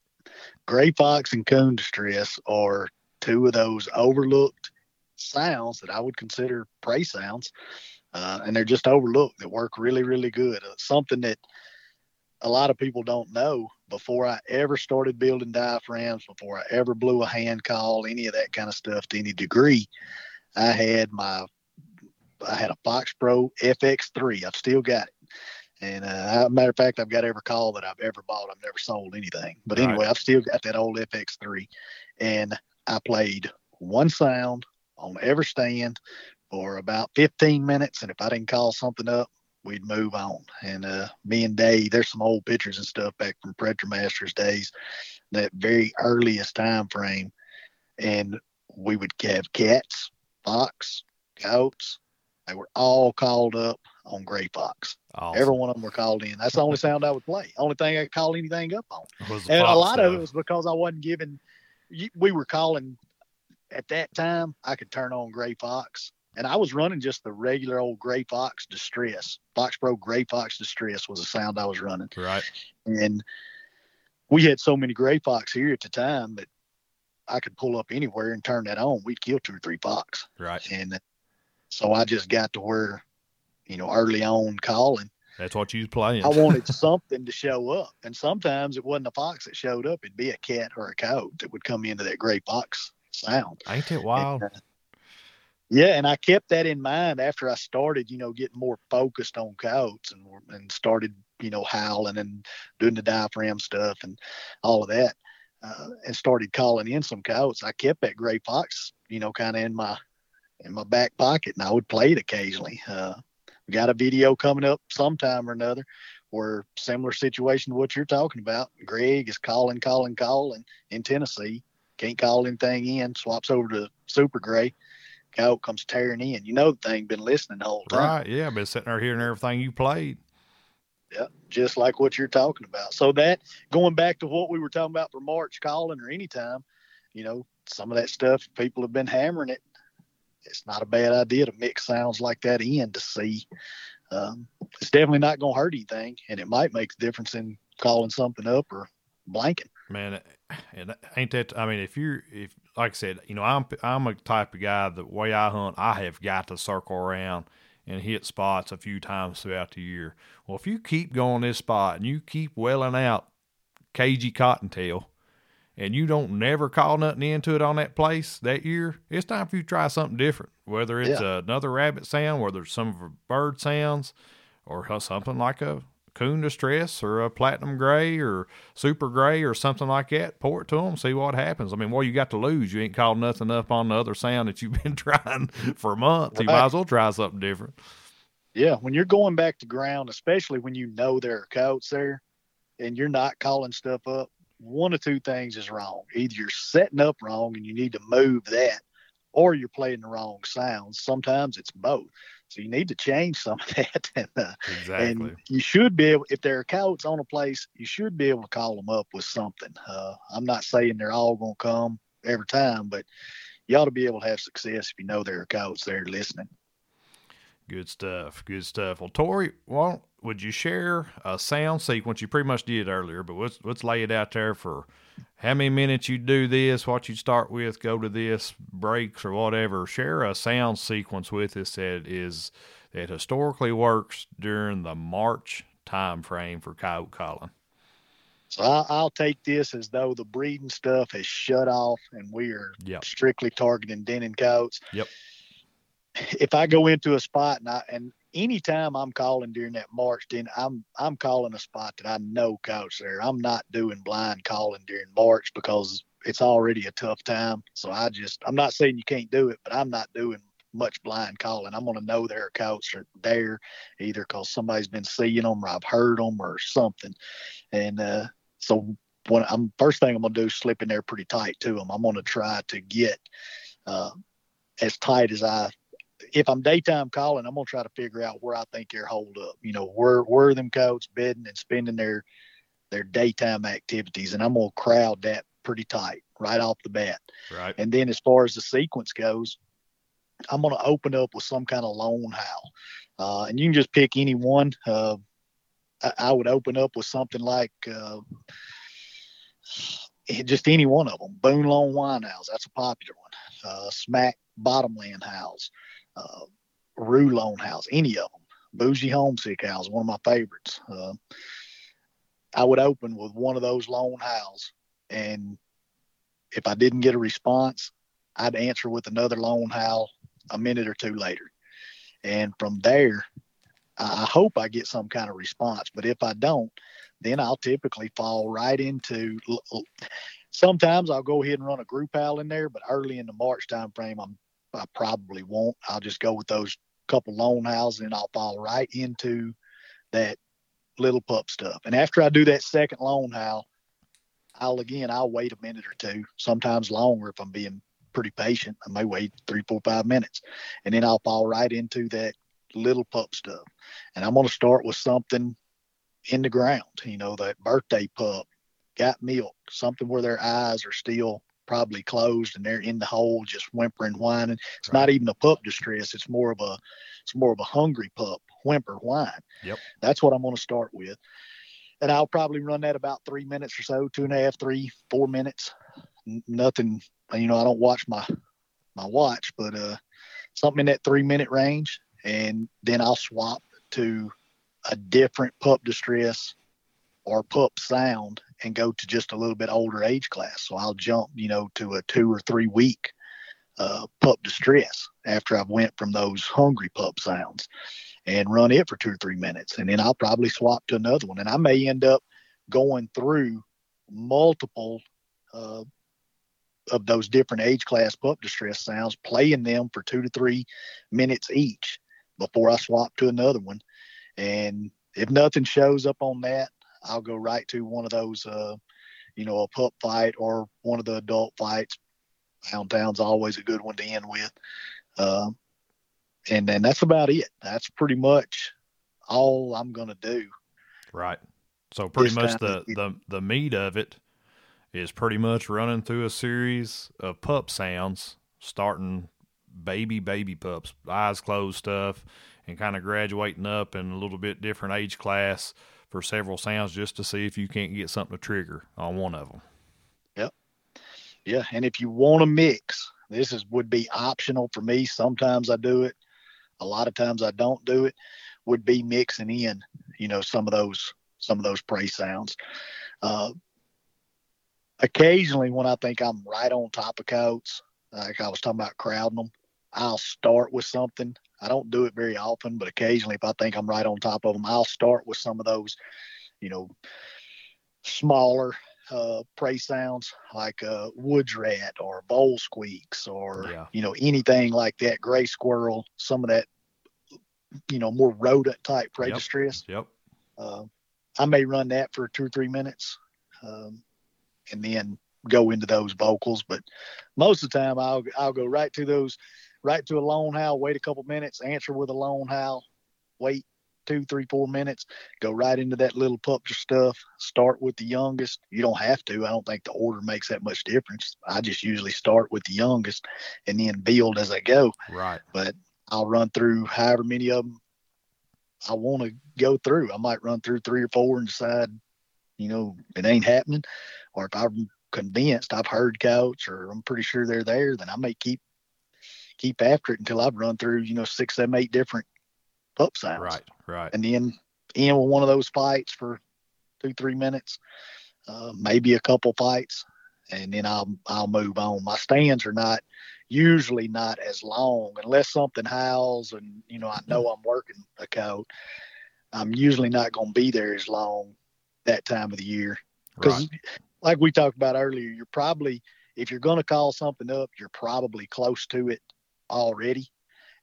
Gray Fox and Coon Distress are two of those overlooked sounds that I would consider prey sounds. Uh, and they're just overlooked that work really, really good. Uh, something that a lot of people don't know before I ever started building diaphragms, before I ever blew a hand call, any of that kind of stuff to any degree, I had my I had a Fox Pro FX3. I've still got it. And uh, matter of fact, I've got every call that I've ever bought. I've never sold anything. But Right. anyway, I've still got that old FX3. And I played one sound on every stand for about 15 minutes. And if I didn't call something up, we'd move on. And uh, me and Dave, there's some old pictures and stuff back from Predator Masters days, that very earliest time frame. And we would have cats, fox, goats. They were all called up on Gray Fox. Awesome. Every one of them were called in. That's the only sound I would play. Only thing I could call anything up on. And a lot of it was because I wasn't given. We were calling at that time. I could turn on Gray Fox, and I was running just the regular old Gray Fox Distress. Fox Pro Gray Fox Distress was the sound I was running, right. and we had so many Gray Fox here at the time that I could pull up anywhere and turn that on. We'd kill two or three fox, Right. and so I just got to where, you know, early on calling. That's what you was playing. I wanted (laughs) something to show up. And sometimes it wasn't a fox that showed up, it'd be a cat or a coyote that would come into that gray fox sound. Ain't it wild? And, uh, yeah, and I kept that in mind after I started, you know, getting more focused on coyotes and and started you know, howling and doing the diaphragm stuff and all of that. Uh, and started calling in some coyotes. I kept that gray fox, you know, kind of in my in my back pocket, and I would play it occasionally. Uh, we got a video coming up sometime or another where similar situation to what you're talking about. Greg is calling, calling, calling in Tennessee. Can't call anything in. Swaps over to Super Gray. Coyote comes tearing in. You know the thing been listening the whole time. Right. Yeah. Been sitting there hearing everything you played. Yeah, just like what you're talking about. So that going back to what we were talking about for March calling or anytime, you know, some of that stuff people have been hammering it. It's not a bad idea to mix sounds like that in to see. Um, it's definitely not going to hurt anything, and it might make a difference in calling something up or blanking. Man, and ain't that? I mean, if you're if like I said, you know, I'm I'm a type of guy the way I hunt, I have got to circle around and hit spots a few times throughout the year. Well, if you keep going this spot and you keep welling out cagey cottontail and you don't never call nothing into it on that place that year, it's time for you to try something different. Whether it's yeah. another rabbit sound, whether it's some bird sounds, or something like a coon distress or a platinum gray or super gray or something like that. Pour it to them, see what happens. I mean, what you got to lose? You ain't called nothing up on the other sound that you've (laughs) been trying for months. Right. You might as well try something different. Yeah, when you're going back to ground, especially when you know there are coyotes there, and you're not calling stuff up, one of two things is wrong. Either you're setting up wrong and you need to move that, or you're playing the wrong sounds. Sometimes it's both. So you need to change some of (laughs) that. and, uh, exactly. and you should be able, if there are coyotes on a place, you should be able to call them up with something. Uh, I'm not saying they're all going to come every time, but you ought to be able to have success if you know there are coyotes there listening. Good stuff. Good stuff. Well, Torry, well, would you share a sound sequence? You pretty much did earlier, but let's let's lay it out there for how many minutes you do this, what you start with, go to this, breaks or whatever. Share a sound sequence with us that is that historically works during the March time frame for coyote calling. So I'll, take this as though the breeding stuff has shut off and we are yep. strictly targeting denning coyotes. Yep. If I go into a spot and I and anytime I'm calling during that March, then I'm I'm calling a spot that I know coach there. I'm not doing blind calling during March because it's already a tough time. So I just I'm not saying you can't do it, but I'm not doing much blind calling. I'm going to know there are coyotes are there either because somebody's been seeing them or I've heard them or something. And uh, so when I'm first thing I'm going to do is slip in there pretty tight to them. I'm going to try to get uh, as tight as I if I'm daytime calling, I'm gonna try to figure out where I think they're holed up. You know, where where are them coyotes bedding and spending their their daytime activities, and I'm gonna crowd that pretty tight right off the bat. Right. And then as far as the sequence goes, I'm gonna open up with some kind of lone howl, uh, and you can just pick any one. Uh, I, I, would open up with something like. Uh, just any one of them. Boone Lone Wine Howls, that's a popular one. Uh, Smack Bottomland Howls uh, Rue Lone House, any of them. Bougie Homesick House, one of my favorites. Uh, I would open with one of those lone howls, and if I didn't get a response, I'd answer with another lone howl a minute or two later. And from there, I hope I get some kind of response. But if I don't, then I'll typically fall right into. Sometimes I'll go ahead and run a group howl in there, but early in the March time frame, I'm I probably won't. I'll just go with those couple lone howls and I'll fall right into that little pup stuff. And after I do that second lone howl, I'll again I'll wait a minute or two, sometimes longer if I'm being pretty patient. I may wait three, four, five minutes. And then I'll fall right into that little pup stuff. And I'm gonna start with something in the ground, you know, that birthday pup, got milk, something where their eyes are still probably closed and they're in the hole just whimpering whining. It's right. not even a pup distress. It's more of a it's more of a hungry pup whimper whine. Yep. That's what i'm going to start with. And i'll probably run that about three minutes or so two and a half three four minutes. Nothing you know i don't watch my my watch but uh something in that three minute range. And then i'll swap to a different pup distress or pup sound and go to just a little bit older age class. So I'll jump, you know, to a two or three week uh, pup distress after I've went from those hungry pup sounds. and run it for two or three minutes. And then I'll probably swap to another one. And I may end up going through multiple uh, of those different age class pup distress sounds, playing them for two to three minutes each before I swap to another one. And if nothing shows up on that, I'll go right to one of those, uh, you know, a pup fight or one of the adult fights. Hound Town's always a good one to end with. Um, and then that's about it. That's pretty much all I'm going to do. Right. So pretty much the, the, the meat of it is pretty much running through a series of pup sounds, starting baby, baby pups, eyes closed stuff, and kind of graduating up in a little bit different age class for several sounds just to see if you can't get something to trigger on one of them. Yep. Yeah. And if you want to mix, this is would be optional for me. Sometimes I do it. A lot of times I don't do it. Would be mixing in, you know, some of those some of those prey sounds. Uh, occasionally, when I think I'm right on top of coats, like I was talking about crowding them, I'll start with something. I don't do it very often, but occasionally, if I think I'm right on top of them, I'll start with some of those, you know, smaller uh, prey sounds like uh, woods rat or bowl squeaks or yeah. you know anything like that, gray squirrel, some of that, you know, more rodent type prey yep. distress. Yep. Uh, I may run that for two or three minutes, um, and then go into those vocals. But most of the time, I'll I'll go right to those, right to a lone howl. Wait a couple minutes, answer with a lone howl, wait two, three, four minutes, go right into that little pup stuff. Start with the youngest. You don't have to. I don't think the order makes that much difference. I just usually start with the youngest and then build as I go. Right. But I'll run through however many of them I want to go through. I might run through three or four and decide, you know, it ain't happening. Or if I'm convinced I've heard coats or I'm pretty sure they're there, then I may keep keep after it until I've run through, you know, six, seven, eight different pup sounds. Right, right. And then end with one of those fights for two, three minutes, uh, maybe a couple fights, and then I'll I'll move on. My stands are not usually not as long unless something howls and you know I know I'm working a coat. I'm usually not going to be there as long that time of the year because, right. like we talked about earlier, you're probably if you're going to call something up, you're probably close to it already,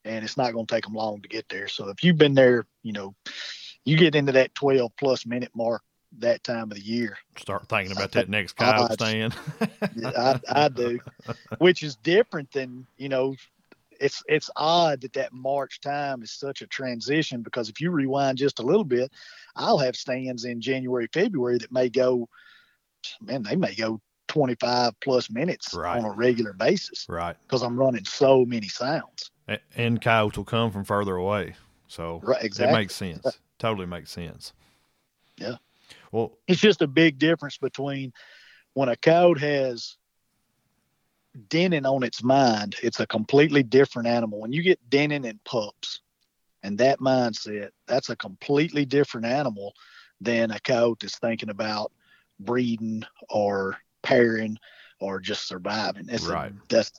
and it's not going to take them long to get there. So if you've been there, you know, you get into that 12 plus minute mark that time of the year. Start thinking about that next cow stand. I, I do, (laughs) which is different than you know. It's it's odd that that March time is such a transition because if you rewind just a little bit, I'll have stands in January, February that may go, man, they may go 25 plus minutes right. on a regular basis. Right. Because I'm running so many sounds. And coyotes will come from further away. So right, exactly. it makes sense. (laughs) Totally makes sense. Yeah. Well, it's just a big difference between when a coyote has denning on its mind, it's a completely different animal. When you get denning in pups and that mindset, that's a completely different animal than a coyote that's thinking about breeding or pairing or just surviving. It's right. A, that's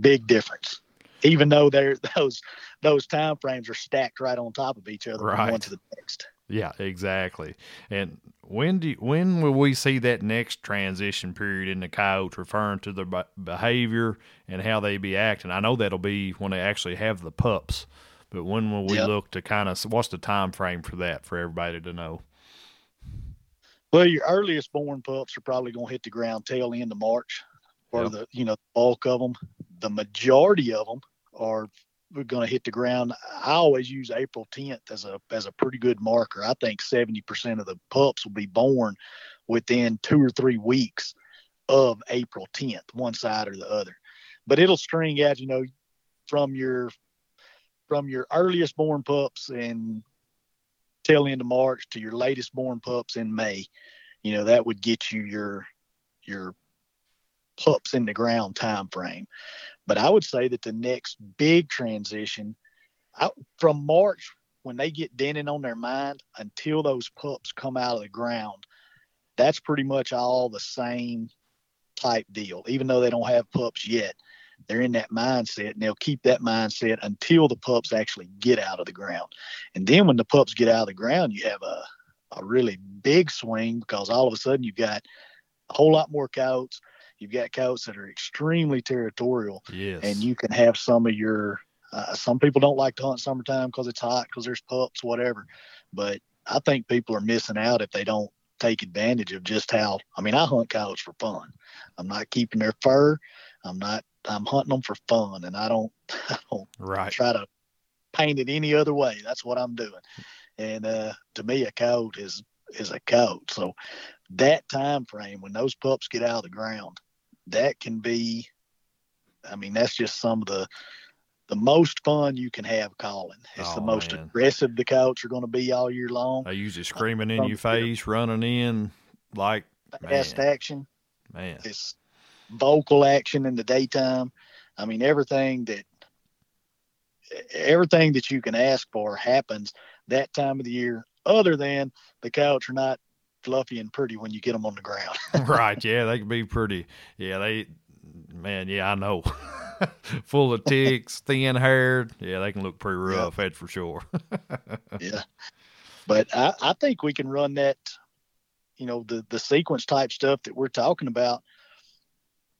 big difference. Even though they're (laughs) those those time frames are stacked right on top of each other right. from one to the next. Yeah, exactly. And when do you, when will we see that next transition period in the coyotes referring to their behavior and how they be acting? I know that'll be when they actually have the pups, but when will we yep. look to kind of what's the time frame for that for everybody to know? Well, your earliest born pups are probably going to hit the ground tail end of March, or yep. the you know bulk of them. The majority of them are going to hit the ground. I always use April 10th as a as a pretty good marker. I think 70% of the pups will be born within two or three weeks of April 10th, one side or the other. But it'll string out, you know, from your from your earliest born pups in tail end of March to your latest born pups in May. You know, that would get you your your pups in the ground time frame. But I would say that the next big transition I, from March, when they get denning on their mind until those pups come out of the ground, that's pretty much all the same type deal. Even though they don't have pups yet, they're in that mindset and they'll keep that mindset until the pups actually get out of the ground. And then when the pups get out of the ground, you have a, a really big swing because all of a sudden you've got a whole lot more coyotes. You've got coyotes that are extremely territorial. Yes. And you can have some of your, uh, some people don't like to hunt summertime because it's hot, because there's pups, whatever. But I think people are missing out if they don't take advantage of just how, I mean, I hunt coyotes for fun. I'm not keeping their fur. I'm not, I'm hunting them for fun. And I don't, (laughs) I don't right. try to paint it any other way. That's what I'm doing. And uh, to me, a coyote is is a coyote. So that time frame when those pups get out of the ground, that can be. I mean, that's just some of the the most fun you can have calling. It's Oh, the most man. aggressive the coyotes are going to be all year long. They usually screaming in your face, running in like Fast man, action. man. It's vocal action in the daytime. I mean, everything that everything that you can ask for happens that time of the year. Other than the coyotes are not fluffy and pretty when you get them on the ground. (laughs) right. (laughs) Yeah, they can be pretty. Yeah, they, man. Yeah, I know. (laughs) Full of ticks, thin haired. Yeah, they can look pretty Yeah. rough. That's for sure. yeah, but I, I think we can run that. You know, the the sequence type stuff that we're talking about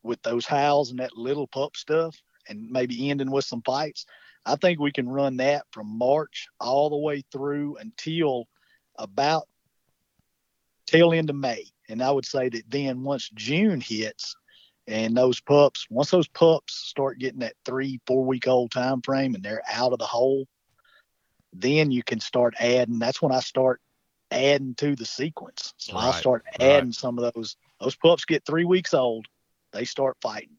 with those howls and that little pup stuff, and maybe ending with some fights. I think we can run that from March all the way through until about tail end of May. And I would say that then once June hits and those pups, once those pups start getting that three, four week old time frame and they're out of the hole, then you can start adding. That's when I start adding to the sequence. So I'll Right, start right. adding some of those. Those pups get three weeks old, they start fighting.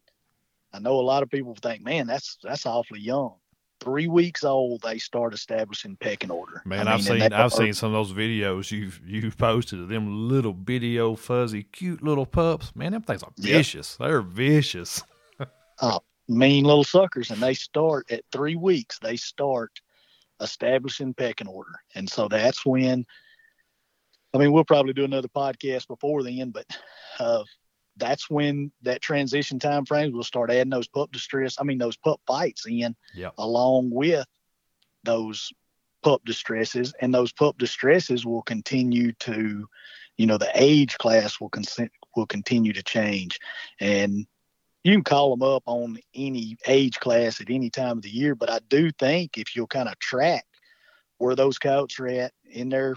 I know a lot of people think, man, that's that's awfully young. Three weeks old, they start establishing pecking order. Man, I I've mean, seen I've seen some of those videos you've you've posted of them little bitty old fuzzy cute little pups. Man, them things are vicious. They're vicious. (laughs) mean little suckers and they start at three weeks they start establishing pecking order and so that's when i mean we'll probably do another podcast before then but uh, that's when that transition time frame we'll start adding those pup distress i mean those pup fights in Yep. along with those pup distresses and those pup distresses will continue to you know the age class will consent will continue to change and you can call them up on any age class at any time of the year, but I do think if you'll kind of track where those coyotes are at in their,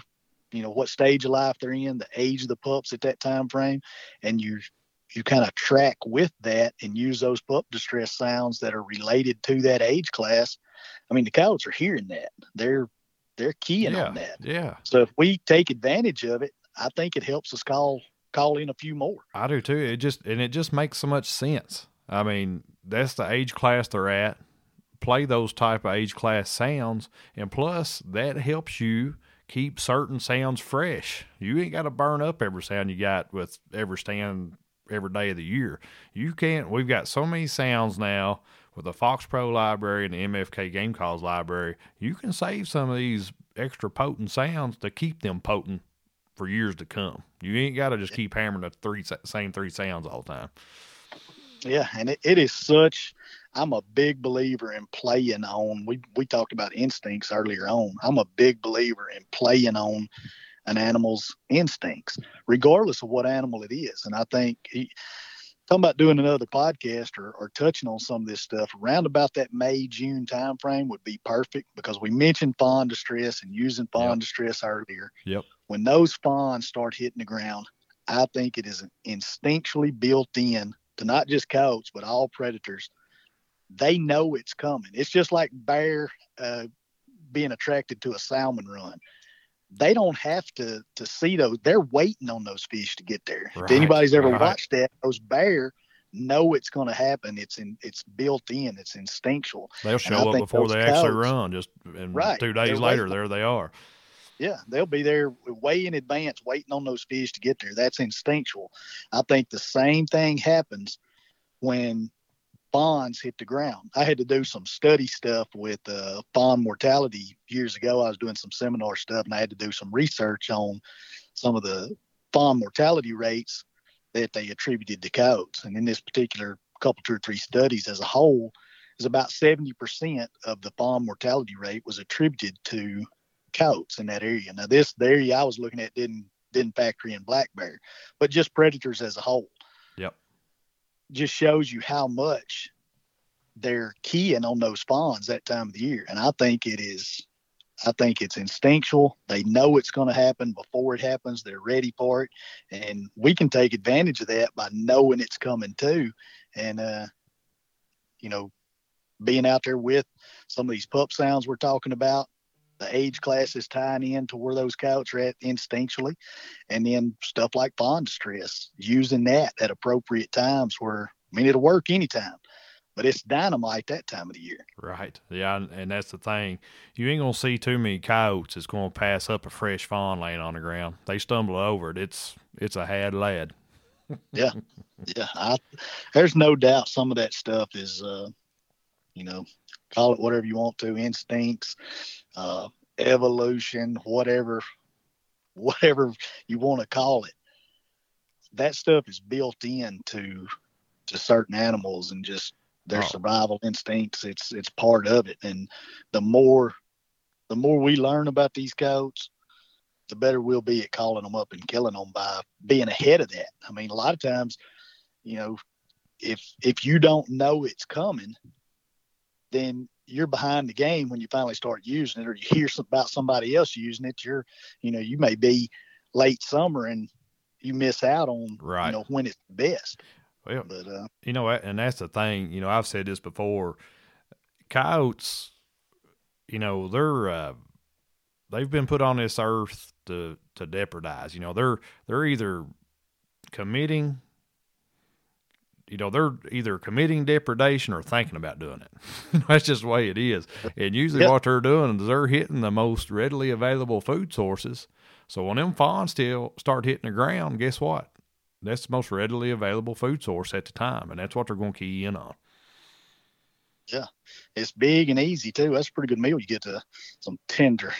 you know, what stage of life they're in, the age of the pups at that time frame, and you you kind of track with that and use those pup distress sounds that are related to that age class. I mean, the coyotes are hearing that. They're they're keying yeah, on that. yeah. So if we take advantage of it, I think it helps us call call in a few more. I do too. It just and it just makes so much sense. I mean, that's the age class they're at. Play those type of age class sounds, and plus that helps you keep certain sounds fresh. You ain't got to burn up every sound you got with every stand every day of the year. You can't. We've got so many sounds now with the Fox Pro library and the MFK Game Calls library. You can save some of these extra potent sounds to keep them potent for years to come. You ain't got to just keep hammering the three same three sounds all the time. Yeah, and it, it is such. I'm a big believer in playing on. We we talked about instincts earlier on. I'm a big believer in playing on an animal's instincts, regardless of what animal it is. And I think he, talking about doing another podcast or, or touching on some of this stuff around about that May June time frame would be perfect because we mentioned fawn distress and using fawn Yep. distress earlier. Yep. When those fawns start hitting the ground, I think it is instinctually built in to not just coyotes but all predators. They know it's coming. It's just like bear uh, being attracted to a salmon run. They don't have to to see those. They're waiting on those fish to get there. Right, if anybody's ever right. watched that, those bear know it's going to happen. It's in it's built in. It's instinctual. They'll show up before they actually run. Just and Right, two days later, there they are. Yeah, they'll be there way in advance, waiting on those fish to get there. That's instinctual. I think the same thing happens when fawns hit the ground. I had to do some study stuff with uh, fawn mortality years ago. I was doing some seminar stuff, and I had to do some research on some of the fawn mortality rates that they attributed to coyotes. And in this particular couple, two or three studies as a whole, is about 70% of the fawn mortality rate was attributed to coats in that area. Now, this area I was looking at didn't didn't factor in black bear, but just predators as a whole. Just shows you how much they're keying on those fawns that time of the year, and I think it is I think it's instinctual. They know it's going to happen before it happens. They're ready for it, and we can take advantage of that by knowing it's coming too, and uh, you know, being out there with some of these pup sounds we're talking about. The age classes tying in to where those coyotes are at instinctually, and then stuff like fawn distress, using that at appropriate times where I mean it'll work anytime but it's dynamite that time of the year. Right. Yeah, and that's the thing. You ain't gonna see too many coyotes that's gonna pass up a fresh fawn laying on the ground. They stumble over it. It's it's a had lad. (laughs) yeah, yeah. I, there's no doubt some of that stuff is, uh, you know, call it whatever you want to, instincts, uh, evolution, whatever, whatever you want to call it. That stuff is built into to certain animals and just their oh. survival instincts. It's it's part of it, and the more the more we learn about these coyotes, the better we'll be at calling them up and killing them by being ahead of that. I mean, a lot of times, you know, if if you don't know it's coming, then you're behind the game when you finally start using it, or you hear about somebody else using it. You're, you know, you may be late summer and you miss out on, right. you know, when it's best. Well, but, uh, you know, and that's the thing. You know, I've said this before. Coyotes, you know, they're uh, they've been put on this earth to to depredaze. You know, they're they're either committing. You know, they're either committing depredation or thinking about doing it. (laughs) that's just the way it is. And usually, yep. what they're doing is they're hitting the most readily available food sources. So when them fawns still start hitting the ground, guess what? That's the most readily available food source at the time, and that's what they're going to key in on. Yeah, it's big and easy too. That's a pretty good meal. You get to some tender,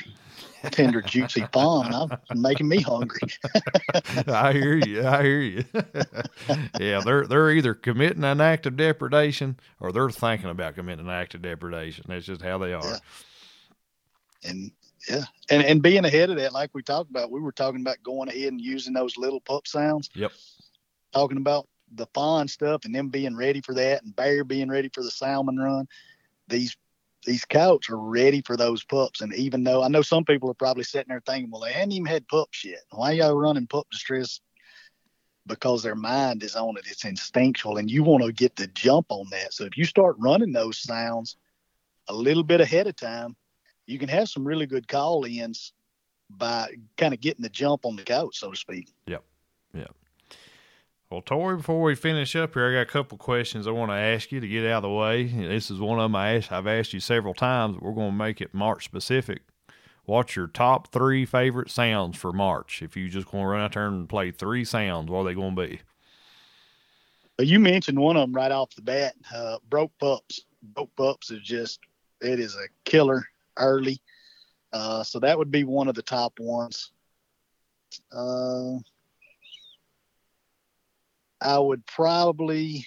tender, juicy fawn. I'm making me hungry. (laughs) I hear you. I hear you. (laughs) yeah, they're they're either committing an act of depredation or they're thinking about committing an act of depredation. That's just how they are. Yeah. And yeah, and and being ahead of that, like we talked about, we were talking about going ahead and using those little pup sounds. Yep. Talking about the fawn stuff and them being ready for that, and bear being ready for the salmon run. These these coyotes are ready for those pups, and even though I know some people are probably sitting there thinking, well, they hadn't even had pups yet. Why y'all running pup distress? Because their mind is on it. It's instinctual, and you want to get the jump on that. So if you start running those sounds a little bit ahead of time, you can have some really good call ins by kind of getting the jump on the coach, so to speak. Yep. Yep. Well, Torry, before we finish up here, I got a couple questions I want to ask you to get out of the way. This is one of them I I've asked you several times. We're going to make it March specific. What's your top three favorite sounds for March? If you just want to run out there and play three sounds, what are they going to be? You mentioned one of them right off the bat. Uh, broke pups. Broke pups is just it is a killer early. Uh, so that would be one of the top ones. Uh, I would probably,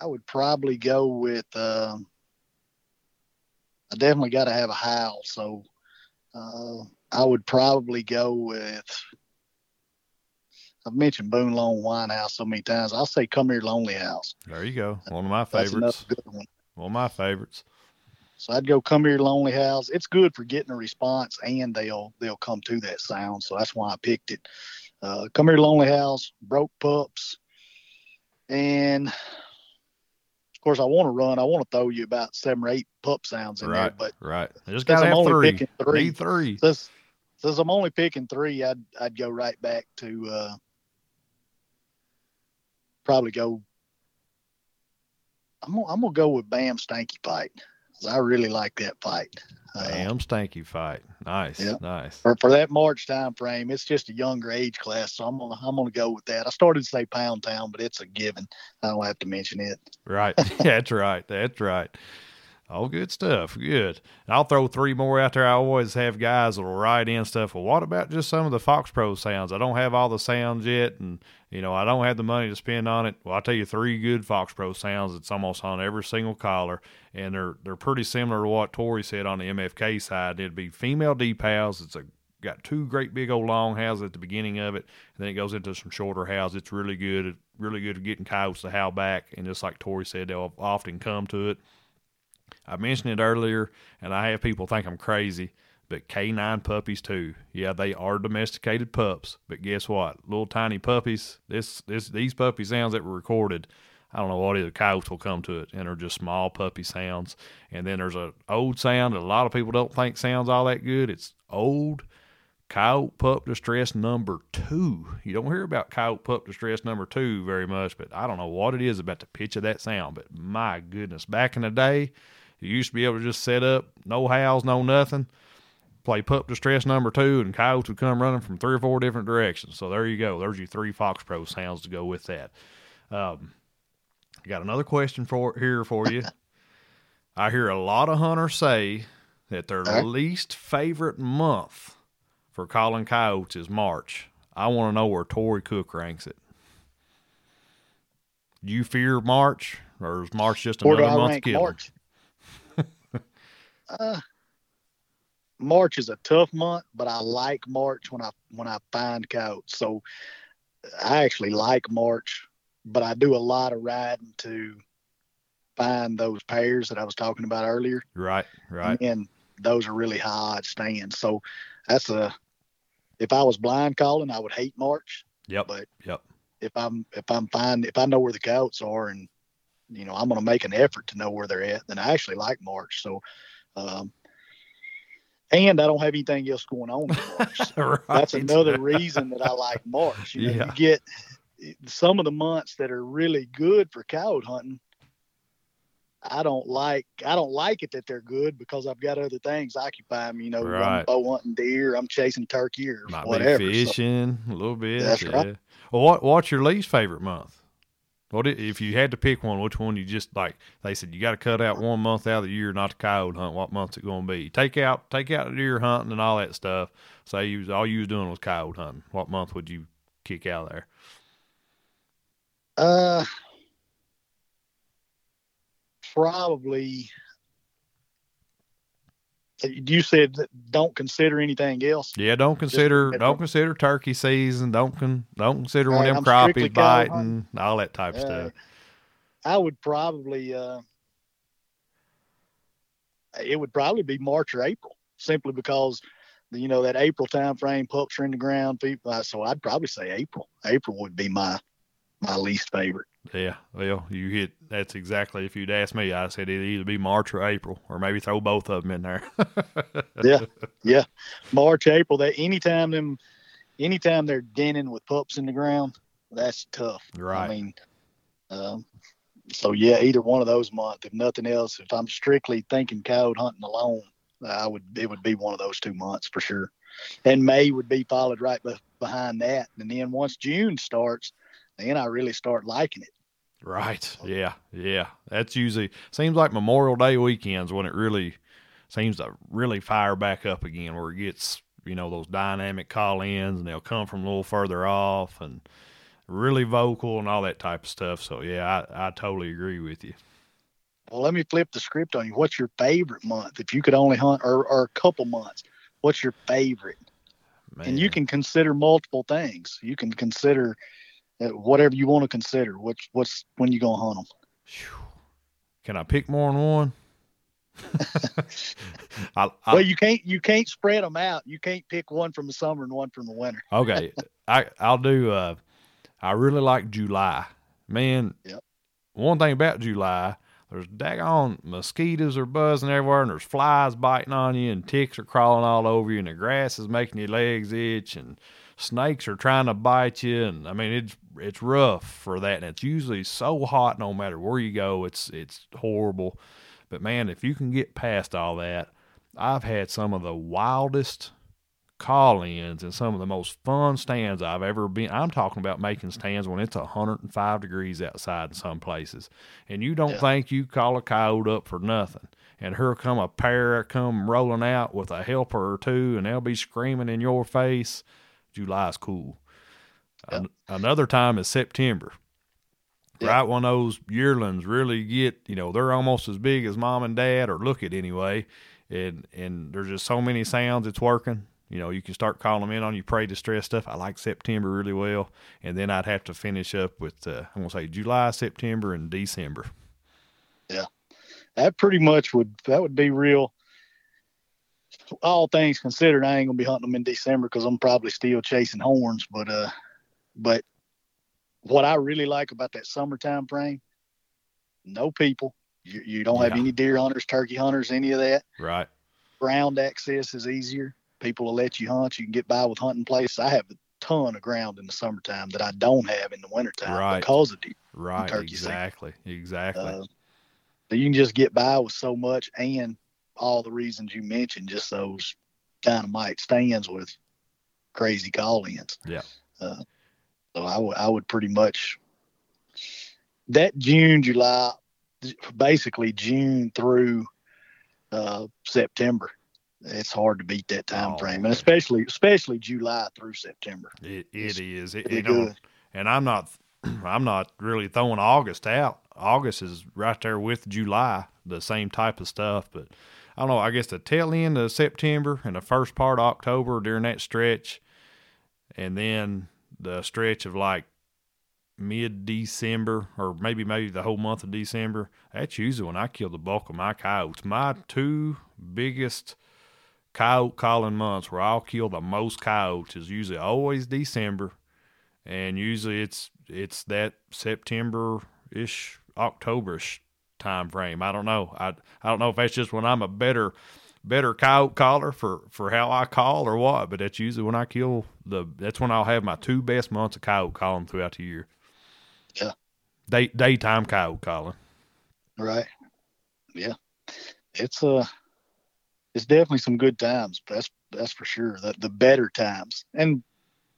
I would probably go with. Uh, I definitely got to have a howl, so uh, I would probably go with. I've mentioned Boone Lone Wine House so many times. I'll say Come Here Lonely House. There you go. One of my favorites. That's another good One. one of my favorites. So I'd go Come Here Lonely House. It's good for getting a response and they'll they'll come to that sound. So that's why I picked it. Uh, Come Here Lonely House, Broke Pups, and of course I want to run. I want to throw you about seven or eight pup sounds in right, there, but right. I just got to have three. Picking three. Need three. Since, since I'm only picking three, I'd I'd go right back to uh, probably go. I'm gonna, I'm gonna go with Bam Stanky fight. I really like that fight. Uh, Stanky fight. Nice, yeah. nice. For, for that March time frame, it's just a younger age class, so I'm gonna I'm gonna go with that. I started to say Pound Town, but it's a given. I don't have to mention it. Right. (laughs) (laughs) That's right. That's right. All good stuff. Good. And I'll throw three more out there. I always have guys that'll write in stuff. Well, what about just some of the Fox Pro sounds? I don't have all the sounds yet, and you know I don't have the money to spend on it. Well, I'll tell you three good Fox Pro sounds. It's almost on every single collar, and they're they're pretty similar to what Torry said on the MFK side. It'd be female decals. It's a got two great big old long howls at the beginning of it, and then it goes into some shorter howls. It's really good. Really good at getting coyotes to howl back, and just like Torry said, they'll often come to it I mentioned it earlier, and I have people think I'm crazy, but K9 puppies too. Yeah, they are domesticated pups, but guess what? Little tiny puppies. This this these puppy sounds that were recorded. I don't know what it is. Coyotes will come to it, and they're just small puppy sounds. And then there's a old sound that a lot of people don't think sounds all that good. It's old coyote pup distress number two. You don't hear about coyote pup distress number two very much, but I don't know what it is about the pitch of that sound. But my goodness, back in the day, you used to be able to just set up, no howls, no nothing, play pup distress number two, and coyotes would come running from three or four different directions. So there you go. There's your three Fox Pro sounds to go with that. Um, I got another question for here for you. (laughs) I hear a lot of hunters say that their right. least favorite month for calling coyotes is March. I want to know where Torry Cook ranks it. Do you fear March, or is March just another month kill? March? (laughs) uh, March is a tough month, but I like March when I when I find coyotes. So I actually like March, but I do a lot of riding to find those pairs that I was talking about earlier. Right, right. And those are really high stands. So that's a if I was blind calling, I would hate March. Yep. But yep. If I'm if I'm fine if I know where the coyotes are and you know I'm going to make an effort to know where they're at, then I actually like March. So um, and I don't have anything else going on (laughs) right. That's another reason that I like March. You, know, yeah. you get some of the months that are really good for coyote hunting. I don't like I don't like it that they're good because I've got other things occupying me. You know, right. I'm bow hunting deer, I'm chasing turkey or Might whatever. Fishing so, a little bit. That's yeah. right. Well, what what's your least favorite month? What if you had to pick one? Which one you just like? They said you got to cut out one month out of the year not to coyote hunt. What month's it going to be? Take out take out deer hunting and all that stuff. Say you was, all you was doing was coyote hunting. What month would you kick out there? Uh, probably you said don't consider anything else. Yeah, don't consider Just, don't consider turkey season. Don't con, don't consider when them crappies biting, all that type of uh, stuff. I would probably uh, it would probably be March or April, simply because you know that April time frame pups are in the ground. People, uh, so I'd probably say April. April would be my my least favorite. Yeah, well, you hit. That's exactly. If you'd asked me, I said it'd either be March or April, or maybe throw both of them in there. (laughs) yeah, yeah, March, April. That anytime them, anytime they're denning with pups in the ground, that's tough. Right. I mean, um, so yeah, either one of those months. If nothing else, if I'm strictly thinking coyote hunting alone, I would it would be one of those two months for sure. And May would be followed right be- behind that, and then once June starts, then I really start liking it. Right. Yeah. Yeah. That's usually seems like Memorial Day weekends when it really seems to really fire back up again, where it gets you know those dynamic call ins and they'll come from a little further off and really vocal and all that type of stuff. So yeah, I, I totally agree with you. Well, let me flip the script on you. What's your favorite month? If you could only hunt or, or a couple months, what's your favorite? Man. And you can consider multiple things. You can consider whatever you want to consider. What's what's when you gonna hunt them? Can I pick more than one? (laughs) I, I, well, you can't you can't spread them out. You can't pick one from the summer and one from the winter. (laughs) okay, I I'll do. Uh, I really like July. Man, yep. one thing about July, there's daggone mosquitoes are buzzing everywhere, and there's flies biting on you, and ticks are crawling all over you, and the grass is making your legs itch, and snakes are trying to bite you, and I mean it's it's rough for that, and it's usually so hot no matter where you go. It's it's horrible, but man, if you can get past all that, I've had some of the wildest call ins and some of the most fun stands I've ever been. I'm talking about making stands when it's 105 degrees outside in some places. And you don't Yeah. think you call a coyote up for nothing. And here come a pair come rolling out with a helper or two, and they'll be screaming in your face. July's cool. Yeah. An- another time is September. Yeah. Right when those yearlings really get, you know, they're almost as big as mom and dad, or look it anyway. And and there's just so many sounds it's working. You know, you can start calling them in on your prey distress stuff. I like September really well, and then I'd have to finish up with uh, I'm gonna say July, September, and December. Yeah. That pretty much would that would be real. All things considered, I ain't gonna be hunting them in December because I'm probably still chasing horns. But uh, but what I really like about that summertime frame, no people. You, you don't have any deer hunters, turkey hunters, any of that. Right. Ground access is easier. People will let you hunt. You can get by with hunting places. I have a ton of ground in the summertime that I don't have in the wintertime Right. because of deer. Right. turkey season. Exactly. Exactly. Uh, so you can just get by with so much and all the reasons you mentioned, just those dynamite stands with crazy call ins. Yeah. Uh, so I would I would pretty much that June, July, basically June through uh, September. It's hard to beat that time Oh, frame, and especially especially July through September. It It's. It, you know, and I'm not (clears throat) I'm not really throwing August out. August is right there with July, the same type of stuff. But I don't know. I guess the tail end of September and the first part of October during that stretch, and then the stretch of like mid December or maybe maybe the whole month of December. That's usually when I kill the bulk of my coyotes. My two biggest coyote calling months where I'll kill the most coyotes is usually always December, and usually it's it's that September ish, October ish time frame. I don't know. I I don't know if that's just when I'm a better better coyote caller for for how I call or what, but that's usually when I kill the. That's when I'll have my two best months of coyote calling throughout the year. Yeah. Day daytime coyote calling. Right. Yeah. It's uh it's definitely some good times. That's that's for sure. The the better times. And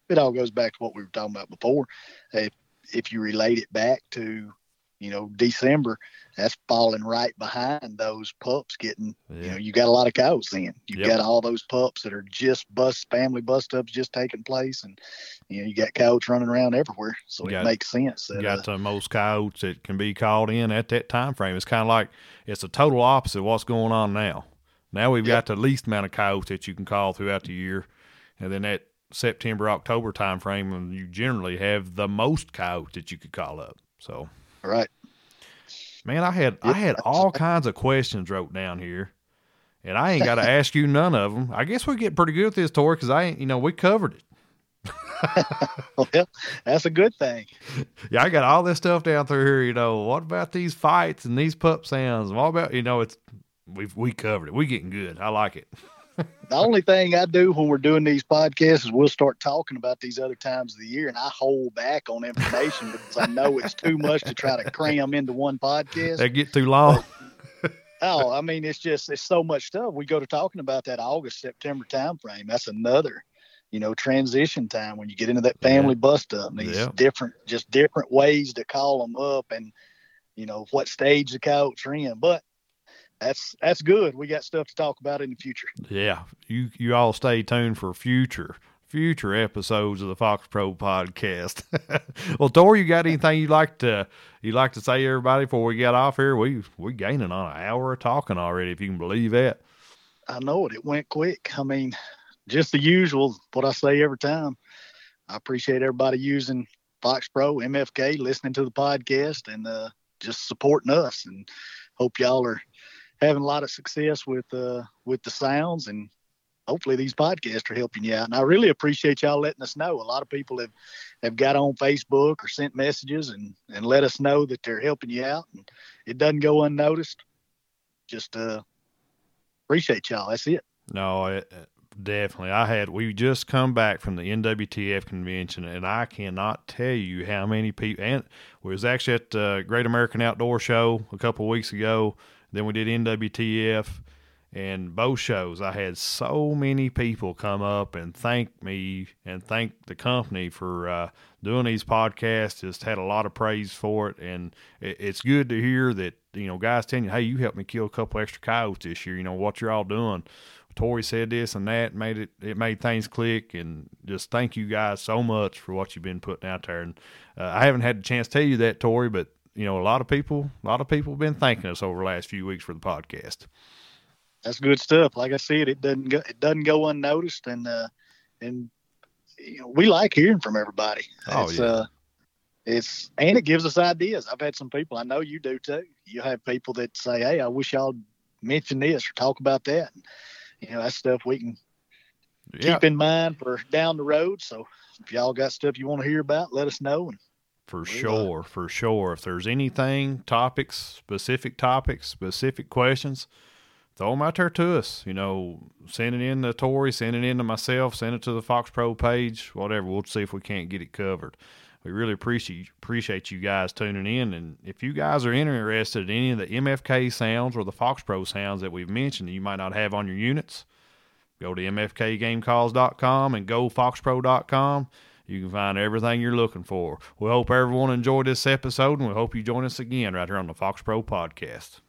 it all goes back to what we were talking about before. If if you relate it back to, you know, December, that's falling right behind those pups getting you know, you got a lot of cows then. You've Yep. got all those pups that are just bust family bust ups just taking place and you know, you got coyotes running around everywhere. So Got- it makes sense that You uh, got the most coyotes that can be called in at that time frame. It's kind of like it's the total opposite of what's going on now. Now we've Yep. got the least amount of coyotes that you can call throughout the year, and then that September October time frame when you generally have the most coyotes that you could call up. So right. man, I had I had all kinds of questions wrote down here, and I ain't got to ask you none of them. I guess we get pretty good at this, Torry, because I ain't you know we covered it. (laughs) Well, that's a good thing. (laughs) Yeah, I got all this stuff down through here. You know, what about these fights and these pup sounds? What about you know, it's we've we covered it. We getting good. I like it. (laughs) The only thing I do when we're doing these podcasts is we'll start talking about these other times of the year, and I hold back on information because I know it's too much to try to cram into one podcast. They get too long. Oh, I mean, it's just it's so much stuff. We go to talking about that August September time frame. That's another, you know, transition time when you get into that family bust up. These Yeah. different, just different ways to call them up, and you know what stage the coyotes are in. But that's that's good. We got stuff to talk about in the future. Yeah, you you all stay tuned for future future episodes of the Fox Pro podcast. (laughs) well, Tor, you got anything you like to you like to say, to everybody, before we get off here? We we gaining on an hour of talking already, if you can believe that. I know it. It went quick. I mean, just the usual, what I say every time. I appreciate everybody using Fox Pro, MFK, listening to the podcast, and uh, just supporting us. And hope y'all are having a lot of success with uh, with the sounds, and hopefully these podcasts are helping you out. And I really appreciate y'all letting us know. A lot of people have have got on Facebook or sent messages and and let us know that they're helping you out, and it doesn't go unnoticed. Just uh, appreciate y'all. That's it. No, it, definitely. I had we just come back from the NWTF convention, and I cannot tell you how many people. And we was actually at the Great American Outdoor Show a couple weeks ago. Then we did NWTF, And both shows, I had so many people come up and thank me and thank the company for uh, doing these podcasts. Just had a lot of praise for it, and it, it's good to hear that you know guys telling you, "Hey, you helped me kill a couple extra coyotes this year." You know what you're all doing. Torry said this and that, made it it made things click, and just thank you guys so much for what you've been putting out there. And uh, I haven't had a chance to tell you that, Torry, but you know a lot of people, a lot of people have been thanking us over the last few weeks for the podcast that's good stuff. Like I said, it doesn't go it doesn't go unnoticed, and uh, and you know, we like hearing from everybody. Oh it's, yeah. Uh, it's and it gives us ideas. I've had some people I know you do too. You have people that say, "Hey, I wish y'all mention this or talk about that." And, you know, that's stuff we can yeah. keep in mind for down the road. So if y'all got stuff you want to hear about, let us know. And for sure, for sure. If there's anything, topics, specific topics, specific questions, throw them out there to us. You know, send it in to Torry, send it in to myself, send it to the FOXPRO page, whatever. We'll see if we can't get it covered. We really appreciate appreciate you guys tuning in, and if you guys are interested in any of the MFK sounds or the FOXPRO sounds that we've mentioned that you might not have on your units, go to mfkgamecalls.com and go foxpro.com. You can find everything you're looking for. We hope everyone enjoyed this episode, and we hope you join us again right here on the FOXPRO Podcast.